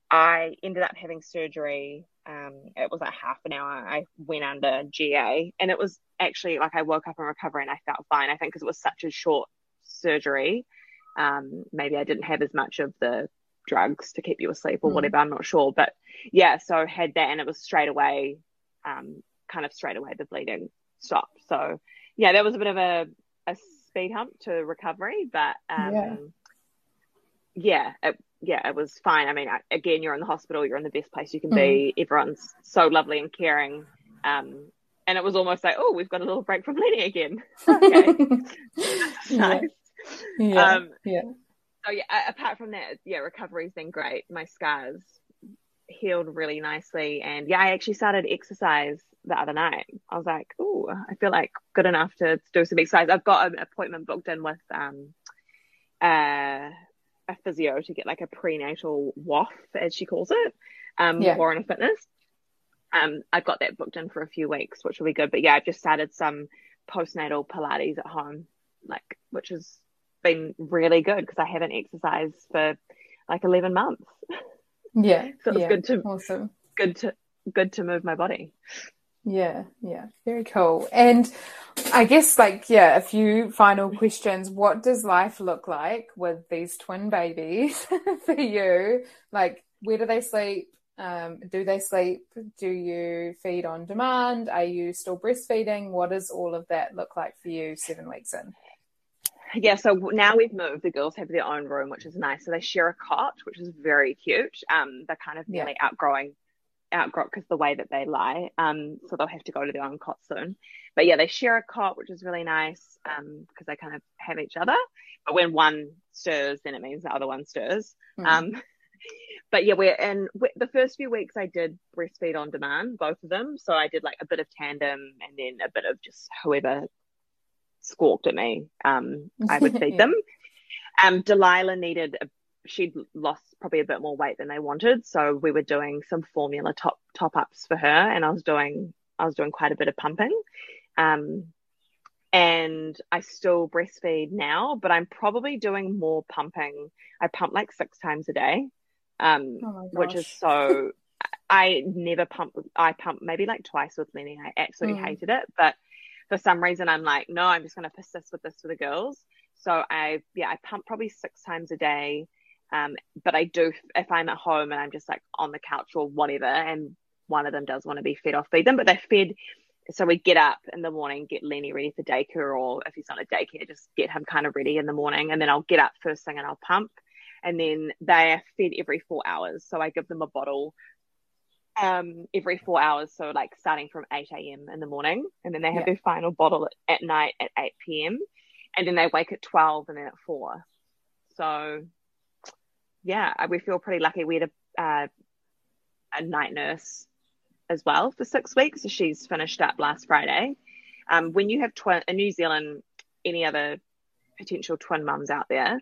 I ended up having surgery. Um, it was like half an hour. I went under GA and it was actually like I woke up in recovery and I felt fine. I think because it was such a short surgery. Um, maybe I didn't have as much of the drugs to keep you asleep or mm. whatever. I'm not sure. But yeah, so had that and it was straight away, um, kind of straight away the bleeding stopped. So yeah, that was a bit of a, a speed hump to recovery, but um, yeah, yeah it, yeah, it was fine. I mean, again, you're in the hospital, you're in the best place you can mm. be. Everyone's so lovely and caring. Um, and it was almost like, oh, we've got a little break from Lenny again. okay, nice. Yeah. Um, yeah. So yeah, apart from that, yeah, recovery's been great. My scars healed really nicely, and yeah, I actually started exercise the other night. I was like, oh, I feel like good enough to do some exercise. I've got an appointment booked in with um, uh, a physio to get like a prenatal WOF, as she calls it, um, yeah. Warren Fitness. um, I've got that booked in for a few weeks, which will be good. But yeah, I've just started some postnatal Pilates at home, like which has been really good because I haven't exercised for like eleven months. Yeah, so it's yeah. good to awesome. good to good to move my body. Yeah, yeah, very cool. And I guess, like, yeah, a few final questions. What does life look like with these twin babies for you? Like, where do they sleep? Um, do they sleep? Do you feed on demand? Are you still breastfeeding? What does all of that look like for you seven weeks in? Yeah, so now we've moved. The girls have their own room, which is nice. So they share a cot, which is very cute. Um, they're kind of nearly yeah. outgrowing outgrow because the way that they lie. Um, so they'll have to go to their own cot soon. But yeah, they share a cot, which is really nice um, because they kind of have each other. But when one stirs, then it means the other one stirs. Mm. Um, but yeah, we're in we, the first few weeks. I did breastfeed on demand, both of them. So I did like a bit of tandem and then a bit of just whoever squawked at me. Um, I would feed them. Um, Delilah needed a she'd lost probably a bit more weight than they wanted. So we were doing some formula top top ups for her, and I was doing I was doing quite a bit of pumping. Um, and I still breastfeed now, but I'm probably doing more pumping. I pump like six times a day, um, oh which is so. I never pump. I pump maybe like twice with Lenny. I absolutely mm. hated it, but for some reason I'm like, no, I'm just going to persist with this for the girls. So I, yeah, I pump probably six times a day. Um, but I do, if I'm at home and I'm just like on the couch or whatever, and one of them does want to be fed, I'll feed them. But they're fed. So we get up in the morning, get Lenny ready for daycare, or if he's not at daycare, just get him kind of ready in the morning. And then I'll get up first thing and I'll pump. And then they are fed every four hours. So I give them a bottle um, every four hours. So like starting from 8 a.m. in the morning. And then they have yeah. their final bottle at, at night at 8 p.m. And then they wake at 12 and then at 4. So yeah, we feel pretty lucky. We had a, uh, a night nurse as well for six weeks. So she's finished up last Friday. Um, when you have twin in New Zealand, any other potential twin mums out there,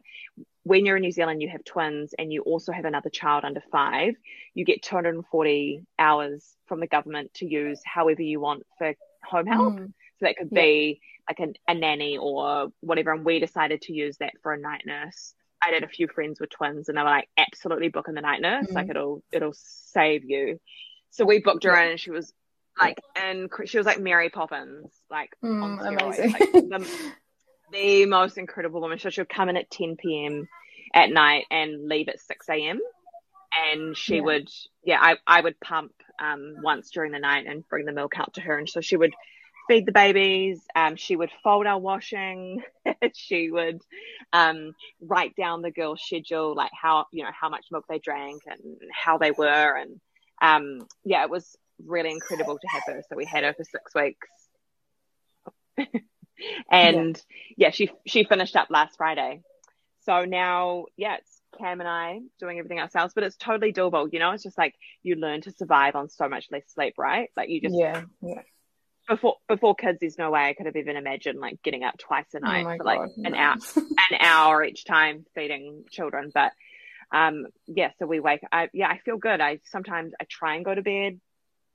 when you're in New Zealand, you have twins and you also have another child under five, you get 240 hours from the government to use however you want for home help. Mm. So that could be yeah. like a, a nanny or whatever. And we decided to use that for a night nurse. I had a few friends with twins and they were like, absolutely book in the night nurse. Mm. Like it'll, it'll save you. So we booked her yeah. in and she was like, and she was like Mary Poppins, like mm, amazing. Like, the, the, most incredible woman. So she'll come in at 10 p.m. at night and leave at 6 a.m. And she yeah. would, yeah, I, I would pump um, once during the night and bring the milk out to her. And so she would feed the babies. Um, she would fold our washing. she would um, write down the girls' schedule, like how you know how much milk they drank and how they were, and um, yeah, it was really incredible to have her. So we had her for six weeks, and yeah. yeah, she she finished up last Friday. So now, yeah, it's Cam and I doing everything ourselves, but it's totally doable. You know, it's just like you learn to survive on so much less sleep, right? Like you just yeah, yeah before before kids, there's no way I could have even imagined like getting up twice a oh night oh for like God, an no. hour an hour each time feeding children. But um yeah, so we wake I yeah, I feel good. I sometimes I try and go to bed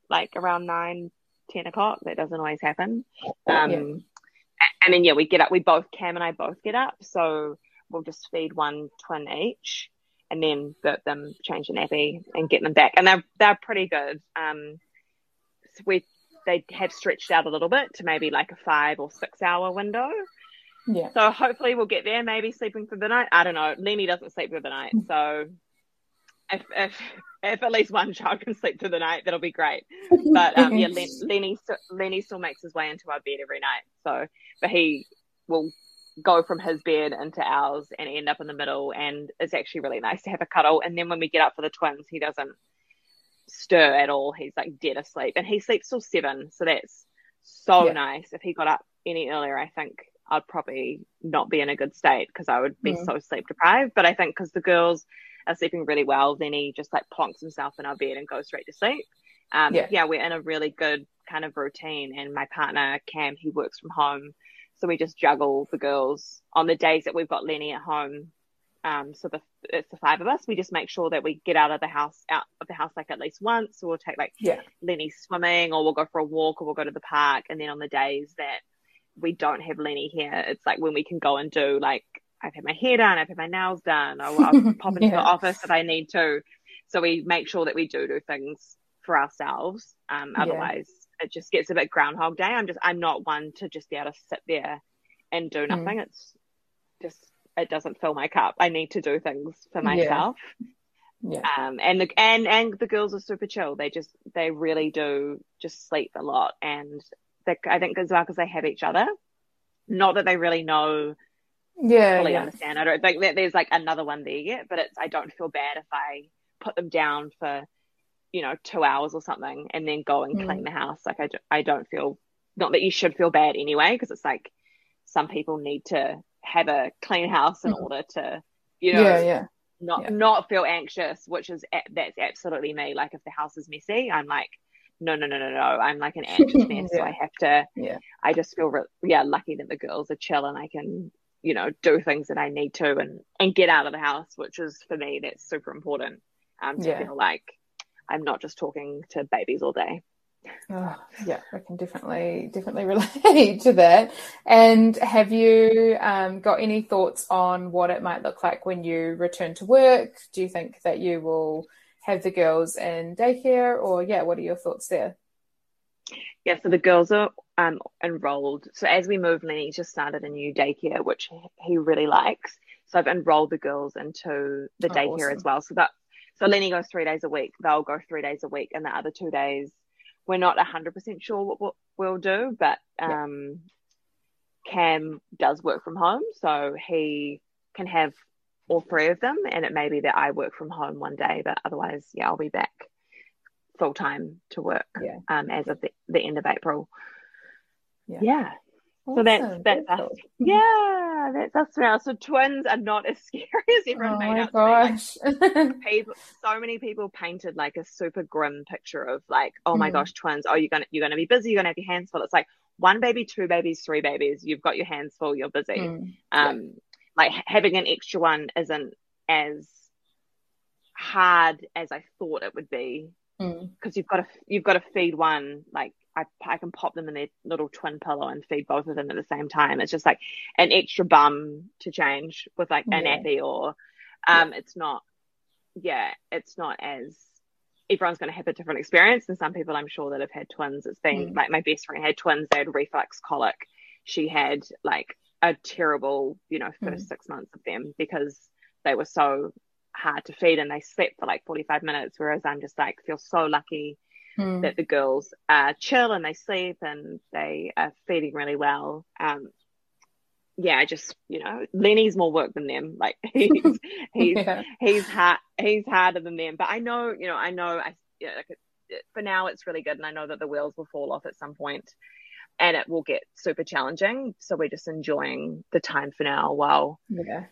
like around nine, ten o'clock. That doesn't always happen. Um yeah. And then yeah, we get up we both Cam and I both get up, so we'll just feed one twin each and then burp them, change the nappy and get them back. And they're they're pretty good. Um so we they have stretched out a little bit to maybe like a five or six hour window. Yeah. So hopefully we'll get there. Maybe sleeping for the night. I don't know. Lenny doesn't sleep for the night, so if if if at least one child can sleep through the night, that'll be great. But um, yeah, Lenny Lenny still makes his way into our bed every night. So, but he will go from his bed into ours and end up in the middle, and it's actually really nice to have a cuddle. And then when we get up for the twins, he doesn't stir at all. He's like dead asleep, and he sleeps till seven, so that's so yeah. nice. If he got up any earlier, I think I'd probably not be in a good state because I would be mm. so sleep deprived. But I think because the girls are sleeping really well, then he just like plonks himself in our bed and goes straight to sleep. Um, yeah. yeah, we're in a really good kind of routine, and my partner Cam, he works from home, so we just juggle the girls on the days that we've got Lenny at home. Um, so the it's the five of us. We just make sure that we get out of the house, out of the house like at least once. So we'll take like yeah. Lenny swimming, or we'll go for a walk, or we'll go to the park. And then on the days that we don't have Lenny here, it's like when we can go and do like I've had my hair done, I've had my nails done, I'll, I'll pop into Yeah. the office if I need to. So we make sure that we do do things for ourselves. Um, Yeah. otherwise, it just gets a bit Groundhog Day. I'm just I'm not one to just be able to sit there and do Mm. nothing. It's just it doesn't fill my cup. I need to do things for Yeah. myself. Yeah. Um, and the and and the girls are super chill. They just they really do just sleep a lot, and they, I think as well because they have each other. Not that they really know Yeah. fully yeah. understand. I don't think that there's like another one there yet, but it's I don't feel bad if I put them down for you know two hours or something and then go and Mm. clean the house. Like I, I don't feel not that you should feel bad anyway because it's like some people need to have a clean house in Mm. order to you know yeah. Yeah. not Yeah. not feel anxious, which is that's absolutely me. Like if the house is messy, I'm like, no, no, no, no, no. I'm like an anxious mess, so I have to. Yeah. I just feel re- yeah lucky that the girls are chill and I can you know do things that I need to and and get out of the house, which is for me that's super important. Um, to Yeah. feel like I'm not just talking to babies all day. Oh, yeah, I can definitely definitely relate to that. And have you um, got any thoughts on what it might look like when you return to work? Do you think that you will have the girls in daycare, or yeah, what are your thoughts there? Yeah, so the girls are um enrolled. So as we move, Lenny just started a new daycare, which he really likes. So I've enrolled the girls into the Oh, daycare awesome. as well. So that so Lenny goes three days a week. They'll go three days a week, and the other two days we're not hundred percent sure what, what we'll do, but Yeah. um, Cam does work from home, so he can have all three of them, and it may be that I work from home one day, but otherwise, yeah, I'll be back full time to work Yeah. um, as of the, the end of April. Yeah. Yeah. So that's Awesome, that's us. Yeah, that's us now. So twins are not as scary as Oh everyone made my out to be. Like, people, so many people painted like a super grim picture of like, oh my Mm. gosh, twins. Oh, you're gonna you're gonna be busy. You're gonna have your hands full. It's like one baby, two babies, three babies. You've got your hands full. You're busy. Mm, Um, like having an extra one isn't as hard as I thought it would be mm, because you've got to you've got to feed one like I, I can pop them in their little twin pillow and feed both of them at the same time. It's just like an extra bum to change with like an Yeah. nappy or um it's not yeah, it's not as everyone's going to have a different experience and some people I'm sure that have had twins it's been Mm. like my best friend had twins they had reflux colic she had like a terrible you know first Mm. six months of them because they were so hard to feed and they slept for like 45 minutes whereas I'm just like feel so lucky mm. that the girls are chill and they sleep and they are feeding really well. Um, yeah, I just you know, Lenny's more work than them. Like he's he's Yeah. he's hard he's harder than them. But I know you know I know I yeah, like it, for now it's really good, and I know that the wheels will fall off at some point, and it will get super challenging. So we're just enjoying the time for now while Yeah.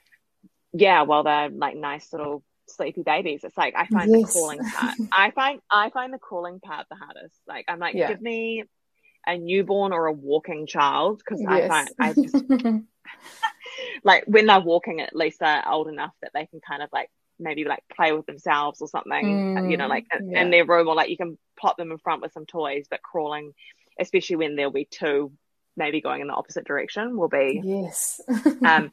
Yeah, while they're like nice little sleepy babies. It's like I find the Yes. crawling part. I find I find the crawling part the hardest. Like I'm like, Yeah. give me a newborn or a walking child because I find I just like when they're walking, at least they're old enough that they can kind of like maybe like play with themselves or something. You know, Mm, like in, yeah. in their room or like you can plop them in front with some toys. But crawling, especially when there'll be two, maybe going in the opposite direction, will be yes. um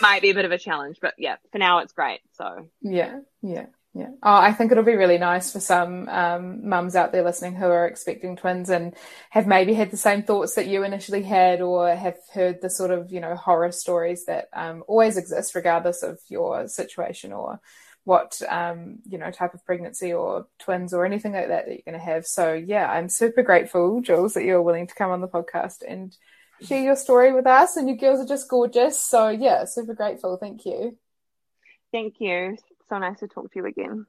might be a bit of a challenge. But yeah, for now it's great. So. Yeah, yeah, yeah. Oh, I think it'll be really nice for some um, mums out there listening who are expecting twins and have maybe had the same thoughts that you initially had, or have heard the sort of you know horror stories that um, always exist, regardless of your situation or what um, you know type of pregnancy or twins or anything like that that you're going to have. So yeah, I'm super grateful, Jules, that you're willing to come on the podcast and share your story with us. And your girls are just gorgeous. So yeah, super grateful. Thank you. Thank you. So nice to talk to you again.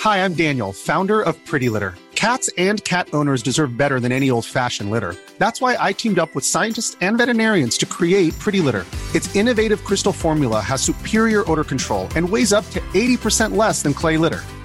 Hi, I'm Daniel, founder of Pretty Litter. Cats and cat owners deserve better than any old fashioned litter. That's why I teamed up with scientists and veterinarians to create Pretty Litter. Its innovative crystal formula has superior odor control and weighs up to 80% less than clay litter.